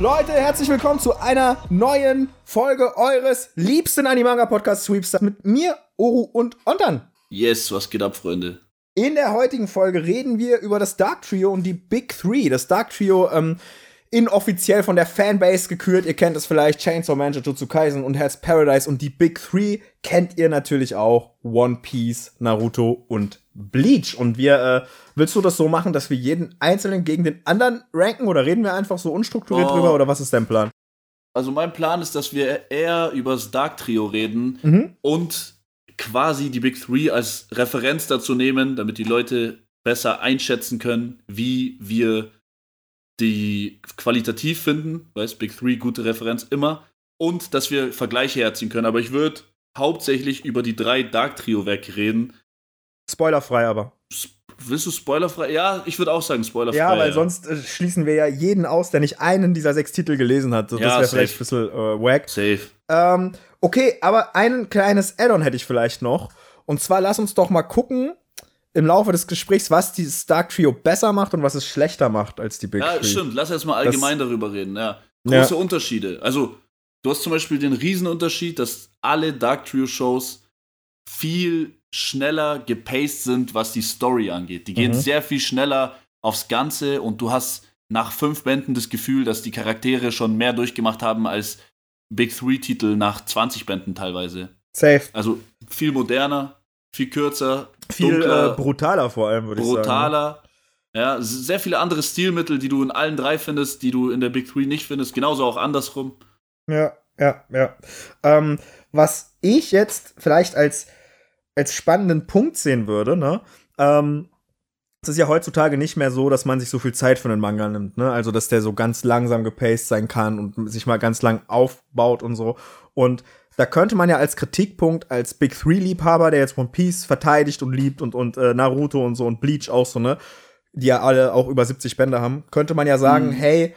Leute, herzlich willkommen zu einer neuen Folge eures liebsten Animanga Podcast Sweeps mit mir, Oru und Ontan. Yes, was geht ab, Freunde? In der heutigen Folge reden wir über das Dark Trio und die Big Three. Das Dark Trio, ähm, inoffiziell von der Fanbase gekürt. Ihr kennt es vielleicht, Chainsaw Man, Jujutsu Kaisen und Hell's Paradise. Und die Big Three kennt ihr natürlich auch. One Piece, Naruto und Bleach. Und wir, äh, willst du das so machen, dass wir jeden Einzelnen gegen den anderen ranken? Oder reden wir einfach so unstrukturiert Oh. drüber? Oder was ist dein Plan? Also mein Plan ist, dass wir eher über das Dark Trio reden Mhm. und quasi die Big Three als Referenz dazu nehmen, damit die Leute besser einschätzen können, wie wir die qualitativ finden. Weißt, Big Three, gute Referenz immer. Und dass wir Vergleiche herziehen können. Aber ich würde hauptsächlich über die drei Dark Trio wegreden. Spoilerfrei aber. Willst du spoilerfrei? Ja, ich würde auch sagen spoilerfrei. Ja, weil sonst äh, schließen wir ja jeden aus, der nicht einen dieser sechs Titel gelesen hat. So, Ja, das wäre vielleicht ein bisschen äh, wack. Safe. Ähm, okay, aber ein kleines Add-on hätte ich vielleicht noch. Und zwar lass uns doch mal gucken im Laufe des Gesprächs, was dieses Dark Trio besser macht und was es schlechter macht als die Big Ja, Three. stimmt. Lass erst mal allgemein darüber reden. Ja. Ja. Große Unterschiede. Also, du hast zum Beispiel den Riesenunterschied, dass alle Dark Trio-Shows viel schneller gepaced sind, was die Story angeht. Die gehen Mhm. sehr viel schneller aufs Ganze und du hast nach fünf Bänden das Gefühl, dass die Charaktere schon mehr durchgemacht haben als Big Three-Titel nach 20 Bänden teilweise. Safe. Also viel moderner, viel kürzer, Viel dunkler, äh, brutaler vor allem, würde ich sagen. ne? brutaler. Ja, sehr viele andere Stilmittel, die du in allen drei findest, die du in der Big Three nicht findest. Genauso auch andersrum. Ja, ja, ja. Ähm, was ich jetzt vielleicht als, als spannenden Punkt sehen würde, ne? Ähm, es ist ja heutzutage nicht mehr so, dass man sich so viel Zeit für einen Manga nimmt, ne? Also, dass der so ganz langsam gepaced sein kann und sich mal ganz lang aufbaut und so. Und da könnte man ja als Kritikpunkt, als Big Three-Liebhaber, der jetzt One Piece verteidigt und liebt und, und äh, Naruto und so und Bleach auch so, ne? Die ja alle auch über 70 Bände haben, könnte man ja sagen, Mhm. hey,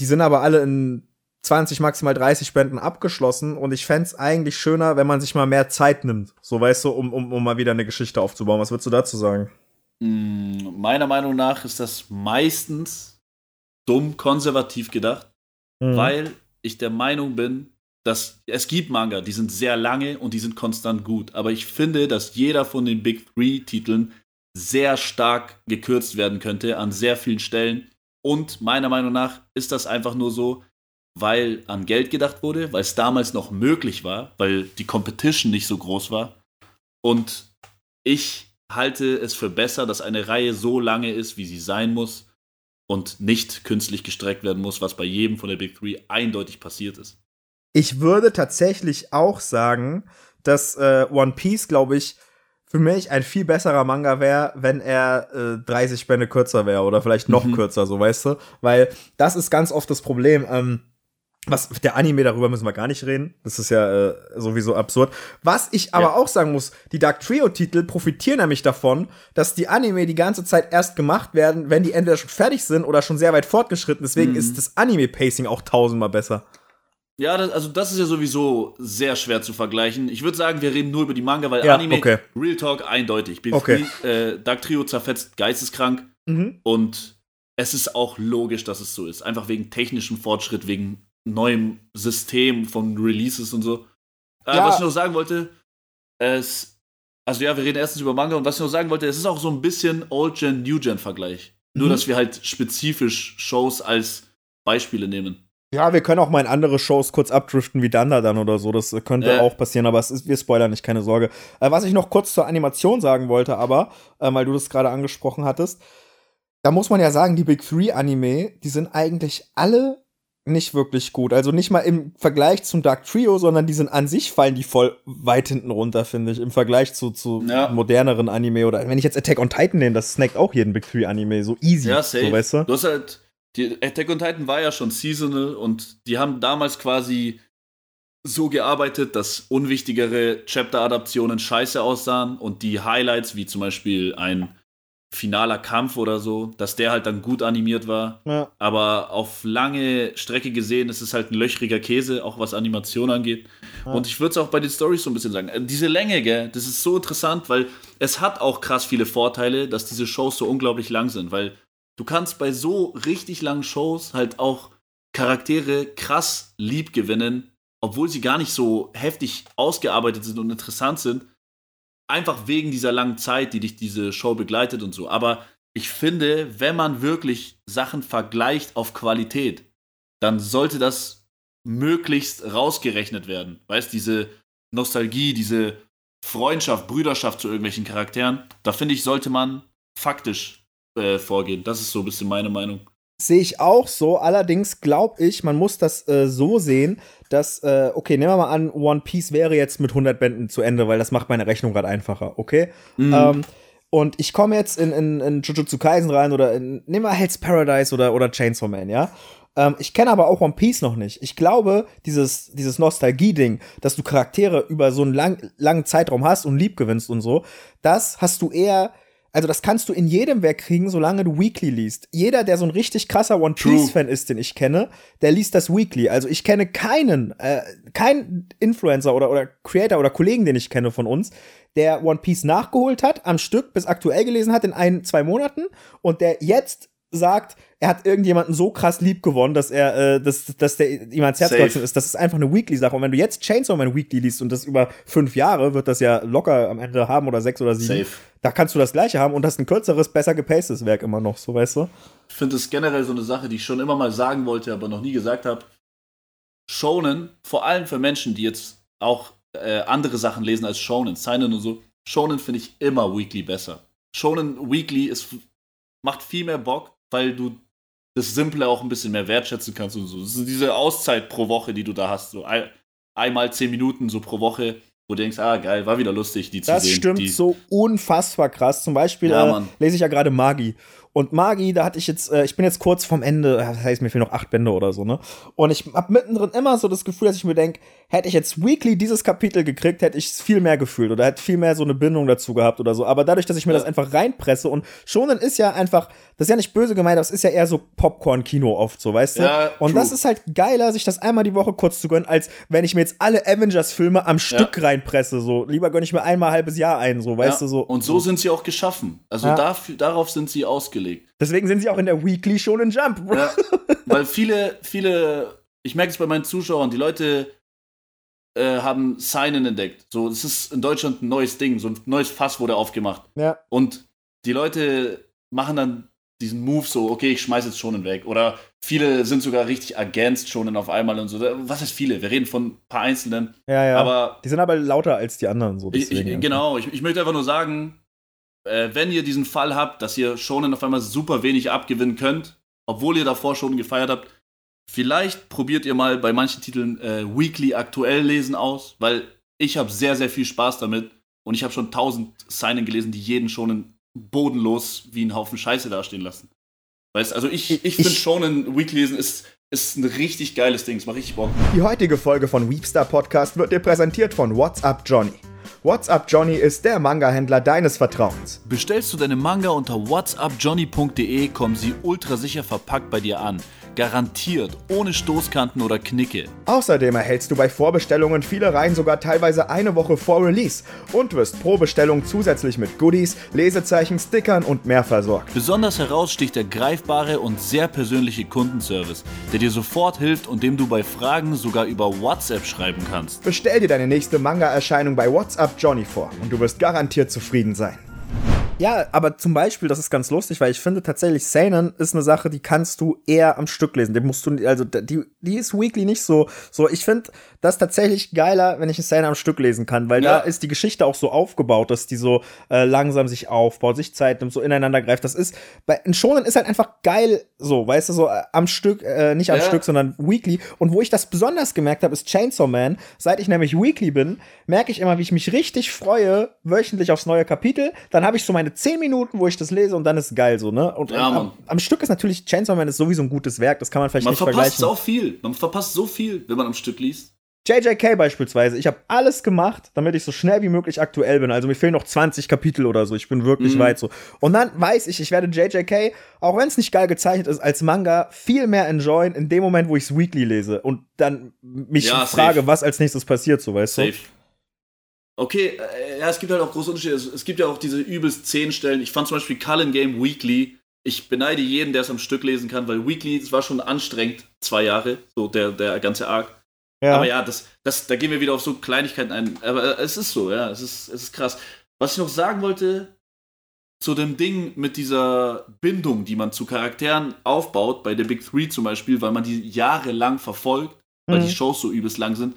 die sind aber alle in 20, maximal 30 Bänden abgeschlossen und ich fänd's eigentlich schöner, wenn man sich mal mehr Zeit nimmt. So, weißt du, um, um, um mal wieder eine Geschichte aufzubauen. Was würdest du dazu sagen? Mm, Meiner Meinung nach ist das meistens dumm konservativ gedacht, Mhm. weil ich der Meinung bin, dass es gibt Manga, die sind sehr lange und die sind konstant gut. Aber ich finde, dass jeder von den Big Three-Titeln sehr stark gekürzt werden könnte an sehr vielen Stellen. Und meiner Meinung nach ist das einfach nur so, weil an Geld gedacht wurde, weil es damals noch möglich war, weil die Competition nicht so groß war. Und ich halte es für besser, dass eine Reihe so lange ist, wie sie sein muss und nicht künstlich gestreckt werden muss, was bei jedem von der Big Three eindeutig passiert ist. Ich würde tatsächlich auch sagen, dass äh, One Piece, glaube ich, für mich ein viel besserer Manga wäre, wenn er äh, 30 Bände kürzer wäre oder vielleicht noch Mhm. kürzer, so weißt du? Weil das ist ganz oft das Problem. Ähm, was der Anime darüber müssen wir gar nicht reden. Das ist ja äh, sowieso absurd. Was ich aber Ja. auch sagen muss, die Dark Trio Titel profitieren nämlich davon, dass die Anime die ganze Zeit erst gemacht werden, wenn die entweder schon fertig sind oder schon sehr weit fortgeschritten. Deswegen Mhm. ist das Anime Pacing auch tausendmal besser. Ja, das, also das ist ja sowieso sehr schwer zu vergleichen. Ich würde sagen, wir reden nur über die Manga, weil Ja, Anime, okay. Real Talk, eindeutig. Big Okay. Three, äh, Dark Trio zerfetzt geisteskrank Mhm. und es ist auch logisch, dass es so ist. Einfach wegen technischem Fortschritt, wegen neuem System von Releases und so. Äh, Ja. Was ich noch sagen wollte, es, also ja, wir reden erstens über Manga und was ich noch sagen wollte, es ist auch so ein bisschen Old-Gen, New-Gen-Vergleich. Nur, Mhm. dass wir halt spezifisch Shows als Beispiele nehmen. Ja, wir können auch mal in andere Shows kurz abdriften, wie Danda dann oder so. Das äh, könnte Ja. auch passieren, aber es ist, wir spoilern nicht, keine Sorge. Äh, was ich noch kurz zur Animation sagen wollte, aber, äh, weil du das gerade angesprochen hattest, da muss man ja sagen, die Big Three Anime, die sind eigentlich alle nicht wirklich gut. Also nicht mal im Vergleich zum Dark Trio, sondern die sind an sich fallen die voll weit hinten runter, finde ich, im Vergleich zu, zu Ja. moderneren Anime. Oder wenn ich jetzt Attack on Titan nehme, das snackt auch jeden Big Three Anime so easy. Ja, safe. So, weißt du? Du hast halt, die Attack on Titan war ja schon seasonal und die haben damals quasi so gearbeitet, dass unwichtigere Chapter-Adaptionen scheiße aussahen und die Highlights, wie zum Beispiel ein finaler Kampf oder so, dass der halt dann gut animiert war. Ja. Aber auf lange Strecke gesehen ist es halt ein löchriger Käse, auch was Animation angeht. Ja. Und ich würde es auch bei den Stories so ein bisschen sagen. Äh, Diese Länge, gell, das ist so interessant, weil es hat auch krass viele Vorteile, dass diese Shows so unglaublich lang sind, weil du kannst bei so richtig langen Shows halt auch Charaktere krass lieb gewinnen, obwohl sie gar nicht so heftig ausgearbeitet sind und interessant sind. Einfach wegen dieser langen Zeit, die dich diese Show begleitet und so. Aber ich finde, wenn man wirklich Sachen vergleicht auf Qualität, dann sollte das möglichst rausgerechnet werden. Weißt, diese Nostalgie, diese Freundschaft, Brüderschaft zu irgendwelchen Charakteren, da finde ich, sollte man faktisch äh, vorgehen. Das ist so ein bisschen meine Meinung. Sehe ich auch so. Allerdings glaube ich, man muss das äh, so sehen, dass, äh, okay, nehmen wir mal an, One Piece wäre jetzt mit 100 Bänden zu Ende, weil das macht meine Rechnung gerade einfacher, okay? Mhm. Ähm, und ich komme jetzt in, in, in Jujutsu Kaisen rein oder in, nehmen wir Hell's Paradise oder, oder Chainsaw Man, ja? Ähm, ich kenne aber auch One Piece noch nicht. Ich glaube, dieses, dieses Nostalgie-Ding, dass du Charaktere über so einen lang, langen Zeitraum hast und lieb gewinnst und so, das hast du eher also das kannst du in jedem Werk kriegen, solange du Weekly liest. Jeder, der so ein richtig krasser One Piece Fan ist, den ich kenne, der liest das Weekly. Also ich kenne keinen, äh, keinen Influencer oder oder Creator oder Kollegen, den ich kenne von uns, der One Piece nachgeholt hat, am Stück bis aktuell gelesen hat in ein zwei Monaten und der jetzt sagt, er hat irgendjemanden so krass lieb gewonnen, dass er, äh, dass, dass der ihm ans Herz gewachsen ist. Das ist einfach eine Weekly-Sache. Und wenn du jetzt Chainsaw Man Weekly liest und das über fünf Jahre, wird das ja locker am Ende haben oder sechs oder sieben. Safe. Da kannst du das gleiche haben und das ist ein kürzeres, besser gepacedes Werk immer noch, so weißt du? Ich finde es generell so eine Sache, die ich schon immer mal sagen wollte, aber noch nie gesagt habe. Shonen, vor allem für Menschen, die jetzt auch äh, andere Sachen lesen als Shonen, Seinen und so, Shonen finde ich immer Weekly besser. Shonen Weekly ist, macht viel mehr Bock, weil du das Simple auch ein bisschen mehr wertschätzen kannst und so. Das ist diese Auszeit pro Woche, die du da hast. So ein, einmal zehn Minuten so pro Woche, wo du denkst, ah geil, war wieder lustig, die zu das sehen. Das stimmt die so unfassbar krass. Zum Beispiel ja, äh, lese ich ja gerade Magi. Und Magi, da hatte ich jetzt, äh, ich bin jetzt kurz vom Ende, das heißt, mir fehlen noch acht Bände oder so, ne? Und ich hab mittendrin immer so das Gefühl, dass ich mir denke, hätte ich jetzt weekly dieses Kapitel gekriegt, hätte ich es viel mehr gefühlt oder hätte viel mehr so eine Bindung dazu gehabt oder so. Aber dadurch, dass ich mir ja. das einfach reinpresse und Shonen ist ja einfach, das ist ja nicht böse gemeint, das ist ja eher so Popcorn-Kino oft so, weißt du? Ja, und das ist halt geiler, sich das einmal die Woche kurz zu gönnen, als wenn ich mir jetzt alle Avengers-Filme am Stück ja. reinpresse, so. Lieber gönne ich mir einmal ein halbes Jahr ein, so, weißt du, so. Und so sind sie auch geschaffen. Also dafür, darauf sind sie ausgelegt. Deswegen sind sie auch in der Weekly Shonen Jump. Ja, weil viele, viele, ich merke es bei meinen Zuschauern, die Leute äh, haben Signen entdeckt. So, es ist in Deutschland ein neues Ding, so ein neues Fass wurde aufgemacht. Ja. Und die Leute machen dann diesen Move so, okay, ich schmeiß jetzt Shonen weg. Oder viele sind sogar richtig against Shonen auf einmal und so. Was ist viele? Wir reden von ein paar Einzelnen. Ja, ja. Aber die sind aber lauter als die anderen. So ich, ich, genau, ich, ich möchte einfach nur sagen, äh, wenn ihr diesen Fall habt, dass ihr Shonen auf einmal super wenig abgewinnen könnt, obwohl ihr davor schon gefeiert habt, vielleicht probiert ihr mal bei manchen Titeln äh, Weekly aktuell lesen aus, weil ich habe sehr, sehr viel Spaß damit und ich habe schon tausend Signen gelesen, die jeden Shonen bodenlos wie einen Haufen Scheiße dastehen lassen. Weißt also ich, ich, ich finde Shonen Weekly lesen ist, ist ein richtig geiles Ding, es macht richtig Bock. Die heutige Folge von Weepstar Podcast wird dir präsentiert von What's Up Johnny. WhatsApp Johnny ist der Manga-Händler deines Vertrauens. Bestellst du deine Manga unter whatsappjohnny.de, kommen sie ultra sicher verpackt bei dir an. Garantiert, ohne Stoßkanten oder Knicke. Außerdem erhältst du bei Vorbestellungen viele Reihen sogar teilweise eine Woche vor Release und wirst pro Bestellung zusätzlich mit Goodies, Lesezeichen, Stickern und mehr versorgt. Besonders heraus sticht der greifbare und sehr persönliche Kundenservice, der dir sofort hilft und dem du bei Fragen sogar über WhatsApp schreiben kannst. Bestell dir deine nächste Manga-Erscheinung bei WhatsApp Johnny vor und du wirst garantiert zufrieden sein. Ja, aber zum Beispiel, das ist ganz lustig, weil ich finde tatsächlich, Seinen ist eine Sache, die kannst du eher am Stück lesen. Die musst du, also die, die ist weekly nicht so. So, ich finde das tatsächlich geiler, wenn ich einen Seinen am Stück lesen kann, weil ja. da ist die Geschichte auch so aufgebaut, dass die so äh, langsam sich aufbaut, sich Zeit nimmt, so ineinander greift. Das ist, bei Shonen ist halt einfach geil, so, weißt du, so äh, am Stück, äh, nicht am ja. Stück, sondern weekly. Und wo ich das besonders gemerkt habe, ist Chainsaw Man. Seit ich nämlich weekly bin, merke ich immer, wie ich mich richtig freue, wöchentlich aufs neue Kapitel. Dann habe ich so meine meine zehn Minuten, wo ich das lese und dann ist geil so, ne? Und ja, am, am, Stück ist natürlich Chainsaw Man ist sowieso ein gutes Werk, das kann man vielleicht man nicht vergleichen. Man verpasst so viel, man verpasst so viel, wenn man am Stück liest. JJK beispielsweise, ich habe alles gemacht, damit ich so schnell wie möglich aktuell bin. Also mir fehlen noch 20 Kapitel oder so. Ich bin wirklich mhm. weit so. Und dann weiß ich, ich werde JJK, auch wenn es nicht geil gezeichnet ist, als Manga viel mehr enjoyen in dem Moment, wo ich es weekly lese und dann mich ja, frage, was als nächstes passiert, so weißt safe. du. Okay, äh, ja, es gibt halt auch große Unterschiede. Es, es gibt ja auch diese übelst zehn Stellen. Ich fand zum Beispiel Cullen Game Weekly ich beneide jeden, der es am Stück lesen kann, weil Weekly, es war schon anstrengend, zwei Jahre, so der, der ganze Arc. Ja. Aber ja, das, das, da gehen wir wieder auf so Kleinigkeiten ein. Aber es ist so, ja, es ist, es ist krass. Was ich noch sagen wollte, zu dem Ding mit dieser Bindung, die man zu Charakteren aufbaut, bei The Big Three zum Beispiel, weil man die jahrelang verfolgt, weil mhm. die Shows so übelst lang sind.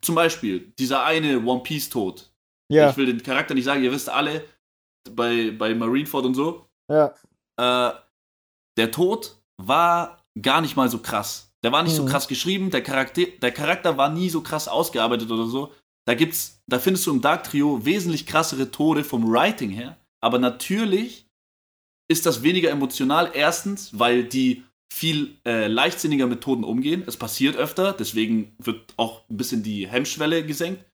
Zum Beispiel, dieser eine One Piece Tod. Ja. Ich will den Charakter nicht sagen, ihr wisst alle, bei, bei Marineford und so. Ja. Äh, der Tod war gar nicht mal so krass. Der war nicht mhm. so krass geschrieben, der Charakter, der Charakter war nie so krass ausgearbeitet oder so. Da gibt's, da findest du im Dark Trio wesentlich krassere Tode vom Writing her. Aber natürlich ist das weniger emotional. Erstens, weil die viel äh, leichtsinniger Methoden umgehen. Es passiert öfter, deswegen wird auch ein bisschen die Hemmschwelle gesenkt.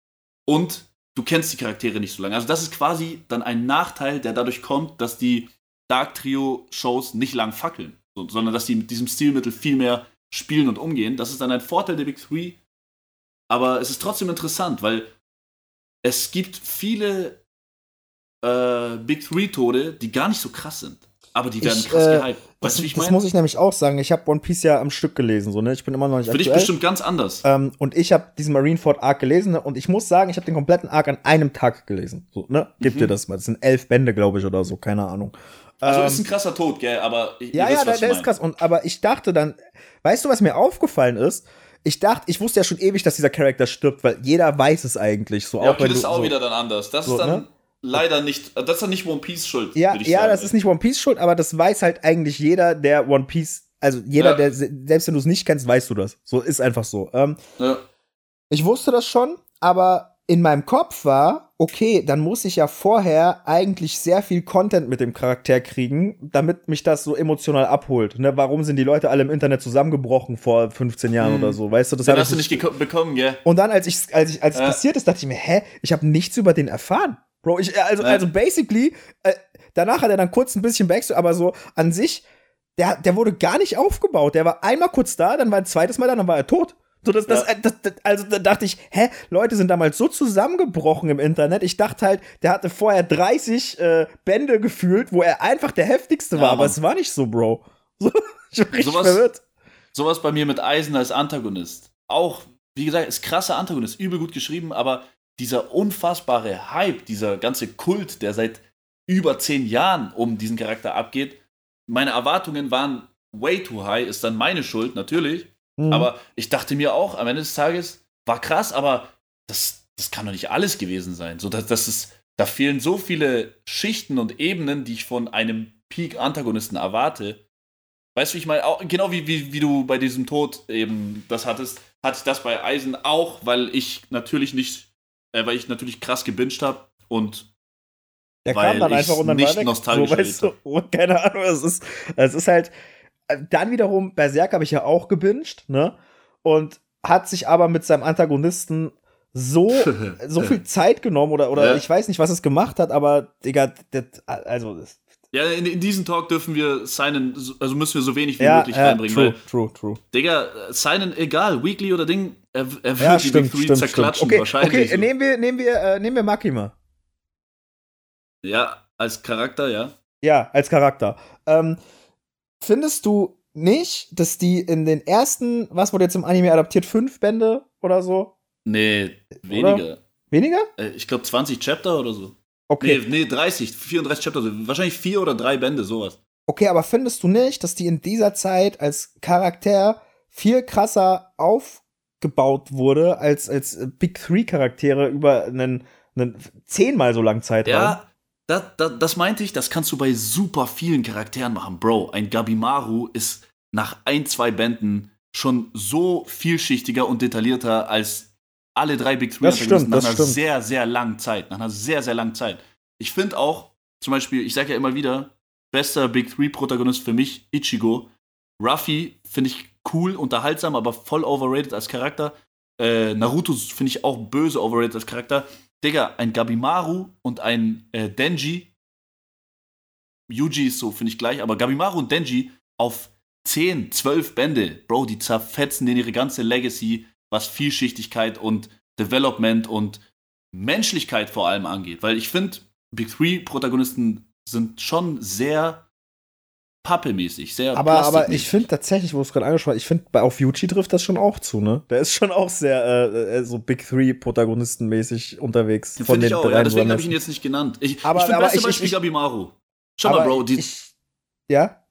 Und du kennst die Charaktere nicht so lange. Also das ist quasi dann ein Nachteil, der dadurch kommt, dass die Dark Trio Shows nicht lang fackeln, sondern dass sie mit diesem Stilmittel viel mehr spielen und umgehen. Das ist dann ein Vorteil der Big Three. Aber es ist trotzdem interessant, weil es gibt viele äh, Big Three Tode, die gar nicht so krass sind. Aber die werden ich, krass äh, gehypt. Weißt du, wie ich meine? Das muss ich nämlich auch sagen. Ich habe One Piece ja am Stück gelesen, so ne. Ich bin immer noch nicht Für aktuell. dich bestimmt ganz anders. Ähm, und ich habe diesen Marineford Arc gelesen ne? und ich muss sagen, ich habe den kompletten Arc an einem Tag gelesen. So, ne? Gib mhm. dir das mal. Das sind elf Bände, glaube ich, oder so. Keine Ahnung. Also ähm, ist ein krasser Tod, gell? Aber ja, ja, der, der ist krass. Und aber ich dachte dann, weißt du, was mir aufgefallen ist? ich dachte, ich wusste ja schon ewig, dass dieser Charakter stirbt, weil jeder weiß es eigentlich so. Ja, okay, das ist auch so, wieder dann anders. Das so, ist dann ne? Leider nicht, das ist dann nicht One Piece Schuld. Ja, ja, sagen. das ist nicht One Piece Schuld, aber das weiß halt eigentlich jeder, der One Piece, also jeder, ja. der, selbst wenn du es nicht kennst, weißt du das. So ist einfach so. Ähm, ja. Ich wusste das schon, aber in meinem Kopf war, okay, dann muss ich ja vorher eigentlich sehr viel Content mit dem Charakter kriegen, damit mich das so emotional abholt. Ne, warum sind die Leute alle im Internet zusammengebrochen vor 15 Jahren hm. oder so? Weißt du, das dann hast du nicht bekommen, gell? Und dann, als ich, als ich, als es passiert ist, dachte ich mir, hä, ich habe nichts über den erfahren. Bro, ich, äh, also, also basically, äh, danach hat er dann kurz ein bisschen Backstory, aber so an sich, der, der wurde gar nicht aufgebaut. Der war einmal kurz da, dann war ein zweites Mal da, dann war er tot. So, das, das, ja. das, das, also da dachte ich, hä, Leute sind damals so zusammengebrochen im Internet. Ich dachte halt, der hatte vorher 30 äh, Bände gefühlt, wo er einfach der heftigste war, ja, aber es war nicht so, Bro. So, ich war richtig sowas, verwirrt. Sowas bei mir mit Eisen als Antagonist. Auch, wie gesagt, ist krasser Antagonist, übel gut geschrieben, aber dieser unfassbare Hype, dieser ganze Kult, der seit über zehn Jahren um diesen Charakter abgeht, meine Erwartungen waren way too high, ist dann meine Schuld, natürlich. Mhm. Aber ich dachte mir auch, am Ende des Tages war krass, aber das, das kann doch nicht alles gewesen sein. So, das, das ist, da fehlen so viele Schichten und Ebenen, die ich von einem Peak-Antagonisten erwarte. Weißt du, ich meine? Genau wie, wie, wie du bei diesem Tod eben das hattest, hatte ich das bei Eisen auch, weil ich natürlich nicht äh, weil ich natürlich krass gebinged habe und der kam dann einfach und dann nicht war nostalgisch so, weißt du, oh, keine Ahnung, es ist, es ist halt, äh, dann wiederum, Berserk habe ich ja auch gebinged, ne, und hat sich aber mit seinem Antagonisten so, so viel Zeit genommen oder, oder ja. ich weiß nicht, was es gemacht hat, aber, Digga, das, also, das, ja, in, in diesen Talk dürfen wir seinen, also müssen wir so wenig wie ja, möglich ja, reinbringen. True, true, true. Digga, seinen, egal, Weekly oder Ding, er, er wird ja, die stimmt, Big Three zerklatschen, okay, wahrscheinlich. Okay, nehmen wir, nehmen wir, äh, nehmen wir Makima. Ja, als Charakter, ja. Ja, als Charakter. Ähm, findest du nicht, dass die in den ersten, was wurde jetzt im Anime adaptiert, fünf Bände oder so? Nee, weniger. Oder? Weniger? Äh, ich glaube 20 Chapter oder so. Okay. Nee, nee, 30, 34 Chapter, wahrscheinlich vier oder drei Bände, sowas. Okay, aber findest du nicht, dass die in dieser Zeit als Charakter viel krasser aufgebaut wurde als, als Big Three Charaktere über einen, einen zehnmal so langen Zeitraum? Ja, das, das, das meinte ich, das kannst du bei super vielen Charakteren machen. Bro, ein Gabimaru ist nach ein, zwei Bänden schon so vielschichtiger und detaillierter als alle drei Big Three das stimmt, nach einer stimmt. sehr, sehr langen Zeit. Nach einer sehr, sehr langen Zeit. Ich finde auch, zum Beispiel, ich sage ja immer wieder, bester Big Three-Protagonist für mich, Ichigo. Ruffy finde ich cool, unterhaltsam, aber voll overrated als Charakter. Äh, Naruto finde ich auch böse overrated als Charakter. Digga, ein Gabimaru und ein äh, Denji. Yuji ist so, finde ich gleich, aber Gabimaru und Denji auf 10, 12 Bände, Bro, die zerfetzen denen ihre ganze Legacy was Vielschichtigkeit und Development und Menschlichkeit vor allem angeht. Weil ich finde, Big Three-Protagonisten sind schon sehr pappemäßig, sehr Aber, aber ich finde tatsächlich, wo es gerade angesprochen ich finde, auf Yuji trifft das schon auch zu, ne? Der ist schon auch sehr äh, äh so Big Three Protagonistenmäßig unterwegs. Den von den ich auch, ja, deswegen habe ich ihn jetzt nicht genannt. Ich, aber, ich finde beste ich, Beispiel ich, Gabimaru. Schau mal, Bro, die, ich, ja?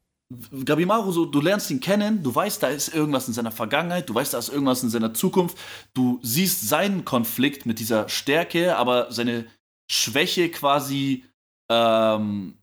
Gabimaru, so, du lernst ihn kennen, du weißt, da ist irgendwas in seiner Vergangenheit, du weißt, da ist irgendwas in seiner Zukunft, du siehst seinen Konflikt mit dieser Stärke, aber seine Schwäche quasi ähm,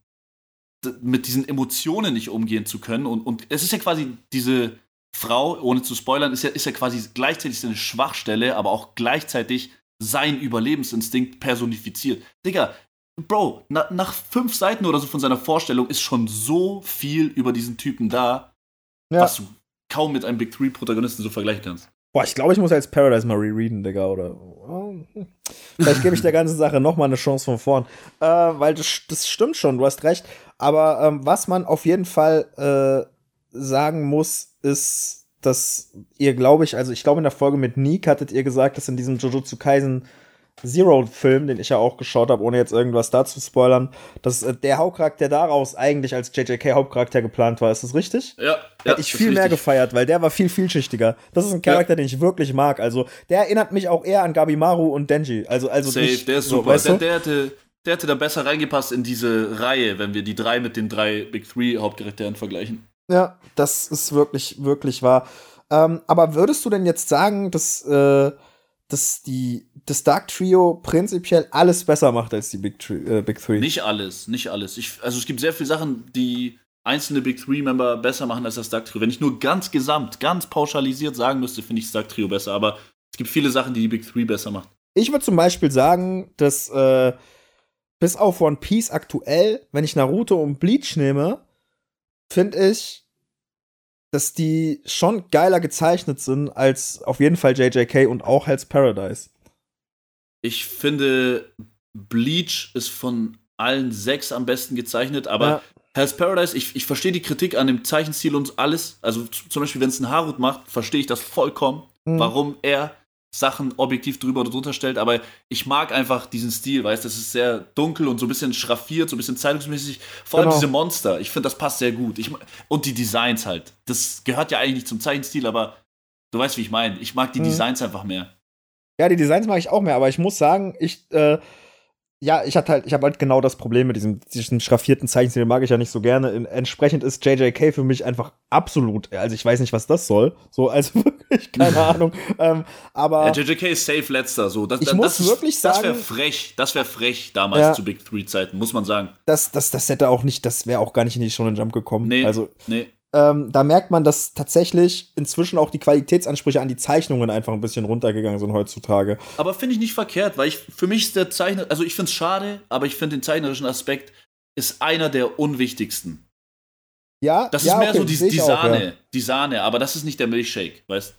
mit diesen Emotionen nicht umgehen zu können. Und, und es ist ja quasi diese Frau, ohne zu spoilern, ist ja, ist ja quasi gleichzeitig seine Schwachstelle, aber auch gleichzeitig sein Überlebensinstinkt personifiziert. Digga, Bro, na, nach fünf Seiten oder so von seiner Vorstellung ist schon so viel über diesen Typen da, ja. was du kaum mit einem Big Three-Protagonisten so vergleichen kannst. Boah, ich glaube, ich muss jetzt Paradise mal rereaden, Digga, oder. Vielleicht gebe ich der ganzen Sache noch mal eine Chance von vorn. Äh, weil das, das stimmt schon, du hast recht. Aber ähm, was man auf jeden Fall äh, sagen muss, ist, dass ihr, glaube ich, also ich glaube in der Folge mit Neek hattet ihr gesagt, dass in diesem Jujutsu Kaisen Zero-Film, den ich ja auch geschaut habe, ohne jetzt irgendwas dazu spoilern, dass äh, der Hauptcharakter daraus eigentlich als JJK-Hauptcharakter geplant war. Ist das richtig? Ja. ja Hätte ich viel mehr gefeiert, weil der war viel vielschichtiger. Das ist ein Charakter, ja. den ich wirklich mag. Also, der erinnert mich auch eher an Gabimaru und Denji. Also, also Safe, nicht, der ist super. So, weißt du? der, der, hätte, der hätte da besser reingepasst in diese Reihe, wenn wir die drei mit den drei Big Three Hauptcharakteren vergleichen. Ja, das ist wirklich, wirklich wahr. Ähm, aber würdest du denn jetzt sagen, dass, äh, dass die, das Dark Trio prinzipiell alles besser macht als die Big, Tri äh, Big Three? Nicht alles, nicht alles. Ich, also es gibt sehr viele Sachen, die einzelne Big Three-Member besser machen als das Dark Trio. Wenn ich nur ganz gesamt, ganz pauschalisiert sagen müsste, finde ich das Dark Trio besser. Aber es gibt viele Sachen, die die Big Three besser machen. Ich würde zum Beispiel sagen, dass äh, bis auf One Piece aktuell, wenn ich Naruto und Bleach nehme, finde ich, dass die schon geiler gezeichnet sind als auf jeden Fall JJK und auch Hell's Paradise. Ich finde, Bleach ist von allen sechs am besten gezeichnet, aber ja. Hell's Paradise, ich, ich verstehe die Kritik an dem Zeichenstil und alles. Also zum Beispiel, wenn es ein Harut macht, verstehe ich das vollkommen, mhm. warum er Sachen objektiv drüber oder drunter stellt, aber ich mag einfach diesen Stil, weißt du, das ist sehr dunkel und so ein bisschen schraffiert, so ein bisschen zeitungsmäßig. Vor allem genau. diese Monster, ich finde, das passt sehr gut. Ich, und die Designs halt. Das gehört ja eigentlich zum Zeichenstil, aber du weißt, wie ich meine. Ich mag die mhm. Designs einfach mehr. Ja, die Designs mag ich auch mehr, aber ich muss sagen, ich, äh, ja, ich hatte halt, ich habe halt genau das Problem mit diesem, diesem schraffierten Zeichenstil, mag ich ja nicht so gerne. Entsprechend ist JJK für mich einfach absolut, also ich weiß nicht, was das soll. So, also wirklich, keine Ahnung. Ähm, aber. Ja, JJK ist safe letzter, so. Das, ich das, muss das wirklich sagen. Das wäre frech, das wäre frech damals ja, zu Big Three Zeiten, muss man sagen. Das, das, das hätte auch nicht, das wäre auch gar nicht in die Shonen Jump gekommen. Nee, also, nee ähm, da merkt man, dass tatsächlich inzwischen auch die Qualitätsansprüche an die Zeichnungen einfach ein bisschen runtergegangen sind heutzutage. Aber finde ich nicht verkehrt, weil ich für mich ist der Zeichner, also ich finde es schade, aber ich finde den zeichnerischen Aspekt ist einer der unwichtigsten. Ja, das ist ja, mehr okay, so die, die Sahne, ja. die Sahne, aber das ist nicht der Milchshake, weißt?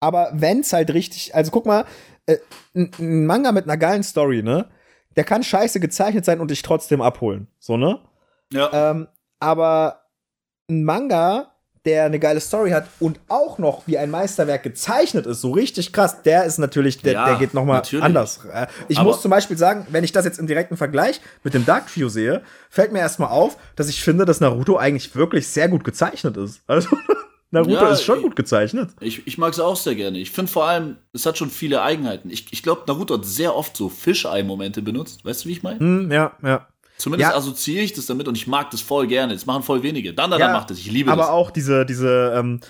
Aber wenn's halt richtig, also guck mal, äh, ein Manga mit einer geilen Story, ne? Der kann scheiße gezeichnet sein und dich trotzdem abholen, so ne? Ja. Ähm, aber ein Manga, der eine geile Story hat und auch noch wie ein Meisterwerk gezeichnet ist, so richtig krass, der ist natürlich, der, ja, der geht nochmal anders. Äh, ich Aber muss zum Beispiel sagen, wenn ich das jetzt im direkten Vergleich mit dem Dark Trio sehe, fällt mir erstmal auf, dass ich finde, dass Naruto eigentlich wirklich sehr gut gezeichnet ist. Also. Naruto ja, ist schon gut gezeichnet. Ich, ich mag es auch sehr gerne. Ich finde vor allem, es hat schon viele Eigenheiten. Ich, ich glaube, Naruto hat sehr oft so Fischei-Momente benutzt. Weißt du, wie ich meine? Hm, ja, ja. Zumindest ja. assoziiere ich das damit und ich mag das voll gerne. Das machen voll wenige. Dann, dann ja, macht es. Ich liebe aber das. Aber auch diese, diese ähm,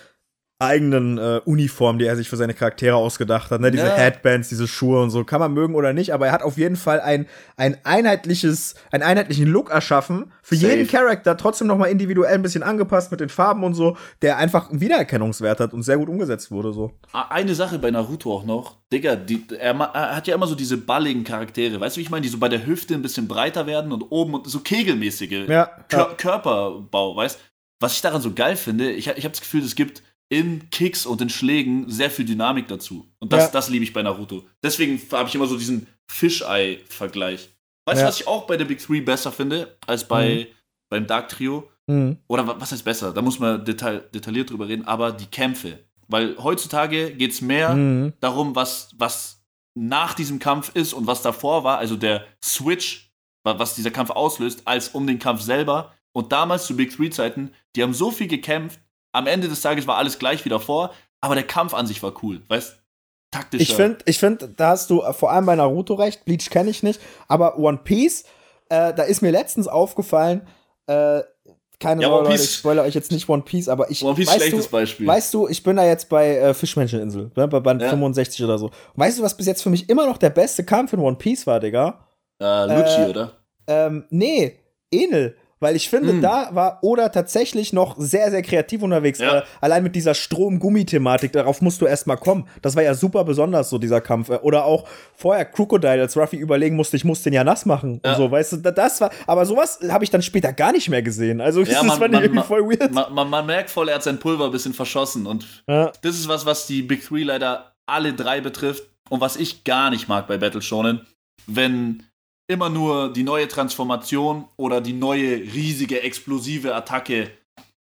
eigenen äh, Uniform, die er sich für seine Charaktere ausgedacht hat. Ne? Diese ja. Headbands, diese Schuhe und so. Kann man mögen oder nicht, aber er hat auf jeden Fall ein, ein einheitliches, einen einheitlichen Look erschaffen. Für Safe. jeden Charakter trotzdem noch mal individuell ein bisschen angepasst mit den Farben und so, der einfach einen Wiedererkennungswert hat und sehr gut umgesetzt wurde. so. Eine Sache bei Naruto auch noch. Digga, die, er, er, hat ja immer so diese balligen Charaktere. Weißt du, wie ich meine? Die so bei der Hüfte ein bisschen breiter werden und oben und so kegelmäßige ja, Kör Körperbau, weißt Was ich daran so geil finde, ich, ich habe das Gefühl, es gibt in Kicks und in Schlägen sehr viel Dynamik dazu. Und das, ja. das liebe ich bei Naruto. Deswegen habe ich immer so diesen Fischei-Vergleich. Weißt ja. du, was ich auch bei der Big Three besser finde als bei, mhm. beim Dark Trio? Mhm. Oder was heißt besser? Da muss man detail, detailliert drüber reden, aber die Kämpfe. Weil heutzutage geht es mehr mhm. darum, was, was nach diesem Kampf ist und was davor war, also der Switch, was dieser Kampf auslöst, als um den Kampf selber. Und damals zu Big Three-Zeiten, die haben so viel gekämpft. Am Ende des Tages war alles gleich wie davor, aber der Kampf an sich war cool. Weißt taktisch. Ich finde, ich find, da hast du vor allem bei Naruto recht. Bleach kenne ich nicht. Aber One Piece, äh, da ist mir letztens aufgefallen, äh, keine ja, Leute, ich spoilere euch jetzt nicht One Piece, aber ich. One Piece weißt schlechtes du, Beispiel. Weißt du, ich bin da jetzt bei äh, Fischmenscheninsel, ne, bei Band ja. 65 oder so. Weißt du, was bis jetzt für mich immer noch der beste Kampf in One Piece war, Digga? Äh, Lucci, äh, oder? Ähm, nee, Enel. Weil ich finde, mm. da war Oda tatsächlich noch sehr, sehr kreativ unterwegs. Ja. Allein mit dieser Strom-Gummi-Thematik, darauf musst du erstmal kommen. Das war ja super besonders, so dieser Kampf. Äh, oder auch vorher Crocodile, als Ruffy überlegen musste, ich muss den ja nass machen. Ja. Und so, weißt du, das war. Aber sowas habe ich dann später gar nicht mehr gesehen. Also, ja, das man, fand ich irgendwie voll weird. Man, man, man, merkt voll, er hat sein Pulver ein bisschen verschossen. Und das ist was, was die Big Three leider alle drei betrifft. Und was ich gar nicht mag bei Battle Shonen, wenn immer nur die neue Transformation oder die neue riesige explosive Attacke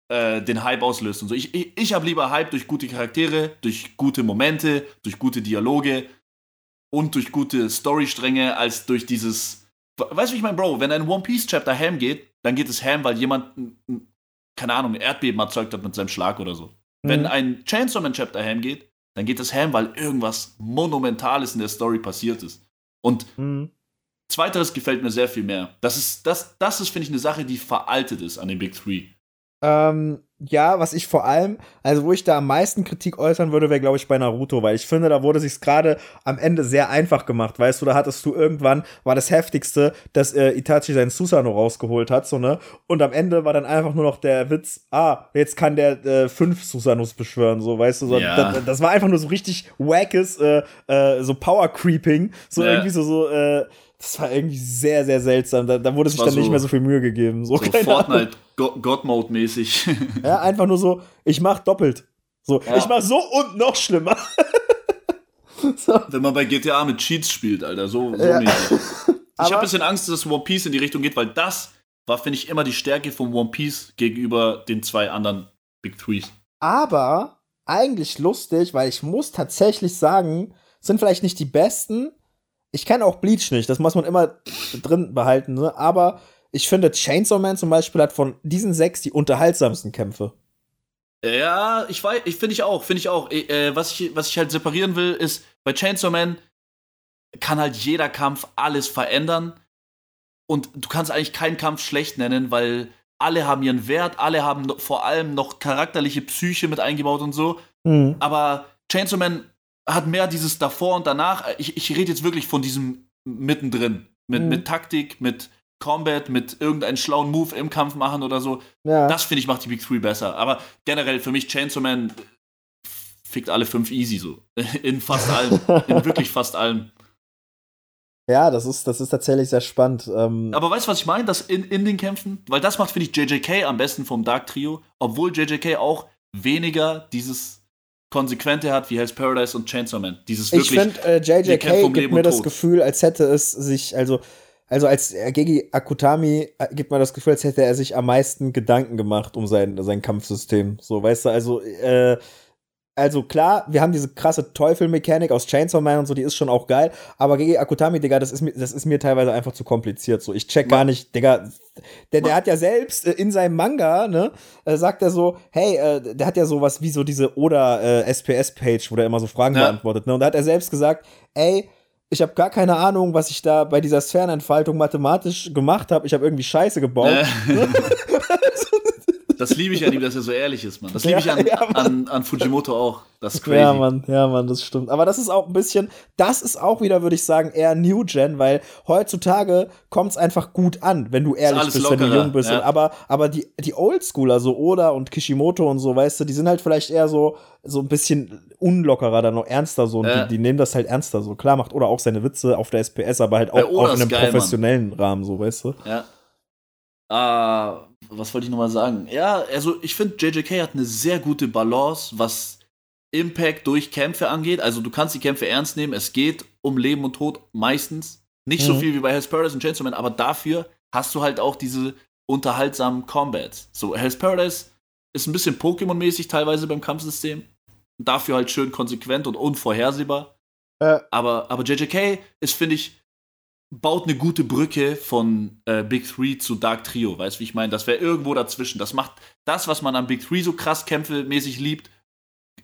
äh, den Hype auslöst und so. Ich, ich, ich habe lieber Hype durch gute Charaktere, durch gute Momente, durch gute Dialoge und durch gute Storystränge als durch dieses. Weißt du, wie ich meine, Bro? Wenn ein One Piece Chapter ham geht, dann geht es ham, weil jemand, keine Ahnung, ein Erdbeben erzeugt hat mit seinem Schlag oder so. Mhm. Wenn ein Chainsaw Man Chapter ham geht, dann geht es ham, weil irgendwas Monumentales in der Story passiert ist. Und mhm. Zweiteres gefällt mir sehr viel mehr. Das ist, das, das ist, finde ich, eine Sache, die veraltet ist an den Big Three. Ähm, ja, was ich vor allem, also wo ich da am meisten Kritik äußern würde, wäre, glaube ich, bei Naruto, weil ich finde, da wurde sich's gerade am Ende sehr einfach gemacht. Weißt du, da hattest du irgendwann, war das heftigste, dass äh, Itachi seinen Susano rausgeholt hat, so, ne? Und am Ende war dann einfach nur noch der Witz, ah, jetzt kann der äh, fünf Susanos beschwören, so, weißt du, so, ja. das, das, war einfach nur so richtig wackes, äh, äh, so Power Creeping, so ja. irgendwie so, so, äh, das war irgendwie sehr, sehr seltsam. Da, da wurde sich dann so, nicht mehr so viel Mühe gegeben. So, so Fortnite God-Mode-mäßig. ja, einfach nur so, ich mach doppelt. So, ja. ich mach so und noch schlimmer. so. Wenn man bei GTA mit Cheats spielt, Alter, so, so ja. mäßig. Ich habe ein bisschen Angst, dass One Piece in die Richtung geht, weil das war, finde ich, immer die Stärke von One Piece gegenüber den zwei anderen Big Threes. Aber eigentlich lustig, weil ich muss tatsächlich sagen, sind vielleicht nicht die besten, ich kenne auch Bleach nicht, das muss man immer drin behalten, ne? aber ich finde, Chainsaw Man zum Beispiel hat von diesen sechs die unterhaltsamsten Kämpfe. Ja, ich weiß, ich finde ich auch, finde ich auch. Äh, was, ich, was ich halt separieren will, ist, bei Chainsaw Man kann halt jeder Kampf alles verändern. Und du kannst eigentlich keinen Kampf schlecht nennen, weil alle haben ihren Wert, alle haben vor allem noch charakterliche Psyche mit eingebaut und so. Mhm. Aber Chainsaw Man hat mehr dieses davor und danach. Ich, ich rede jetzt wirklich von diesem mittendrin. Mit, mhm. mit Taktik, mit Combat, mit irgendeinem schlauen Move im Kampf machen oder so. Ja. Das finde ich macht die Big Three besser. Aber generell für mich Chainsaw Man fickt alle fünf easy so. In fast allem. In wirklich fast allem. Ja, das ist, das ist tatsächlich sehr spannend. Ähm Aber weißt du, was ich meine? Das in, in den Kämpfen? Weil das macht, finde ich, JJK am besten vom Dark Trio, obwohl JJK auch weniger dieses konsequente hat wie Hell's Paradise und Chainsaw Man. Dieses wirklich. Ich finde, äh, JJK gibt mir das Gefühl, als hätte es sich, also, also als Gegi Akutami äh, gibt mir das Gefühl, als hätte er sich am meisten Gedanken gemacht um sein, sein Kampfsystem. So, weißt du, also, äh, also klar, wir haben diese krasse Teufelmechanik aus Chainsaw Man und so, die ist schon auch geil, aber GG Akutami, Digga, das ist mir, das ist mir teilweise einfach zu kompliziert. So, ich check gar nicht, Digga, der, der hat ja selbst äh, in seinem Manga, ne, äh, sagt er so, hey, äh, der hat ja sowas wie so diese Oder äh, SPS-Page, wo der immer so Fragen ja. beantwortet, ne? Und da hat er selbst gesagt, ey, ich habe gar keine Ahnung, was ich da bei dieser Sphärenentfaltung mathematisch gemacht habe. Ich habe irgendwie Scheiße gebaut. Äh. Das liebe ich an ihm, dass er so ehrlich ist, Mann. Das liebe ich an, ja, an, an, Fujimoto auch. Das ist crazy. Ja, Mann, ja, Mann, das stimmt. Aber das ist auch ein bisschen, das ist auch wieder, würde ich sagen, eher New Gen, weil heutzutage kommt es einfach gut an, wenn du ehrlich bist, lockerer, wenn du jung bist. Ja. Aber, aber die, die Oldschooler, so Oda und Kishimoto und so, weißt du, die sind halt vielleicht eher so, so ein bisschen unlockerer, dann noch ernster so. Und die, die, nehmen das halt ernster so. Klar macht Oda auch seine Witze auf der SPS, aber halt auch, auch in einem geil, professionellen Mann. Rahmen, so, weißt du? Ja. Ah, was wollte ich nochmal sagen? Ja, also ich finde, JJK hat eine sehr gute Balance, was Impact durch Kämpfe angeht. Also du kannst die Kämpfe ernst nehmen. Es geht um Leben und Tod meistens. Nicht mhm. so viel wie bei Hell's Paradise und Chainsaw Man, aber dafür hast du halt auch diese unterhaltsamen Combats. So, Hell's Paradise ist ein bisschen Pokémon-mäßig teilweise beim Kampfsystem. Dafür halt schön konsequent und unvorhersehbar. Äh. Aber, aber JJK ist, finde ich, baut eine gute Brücke von äh, Big Three zu Dark Trio. Weißt du, wie ich meine? Das wäre irgendwo dazwischen. Das macht das, was man an Big Three so krass kämpfelmäßig liebt,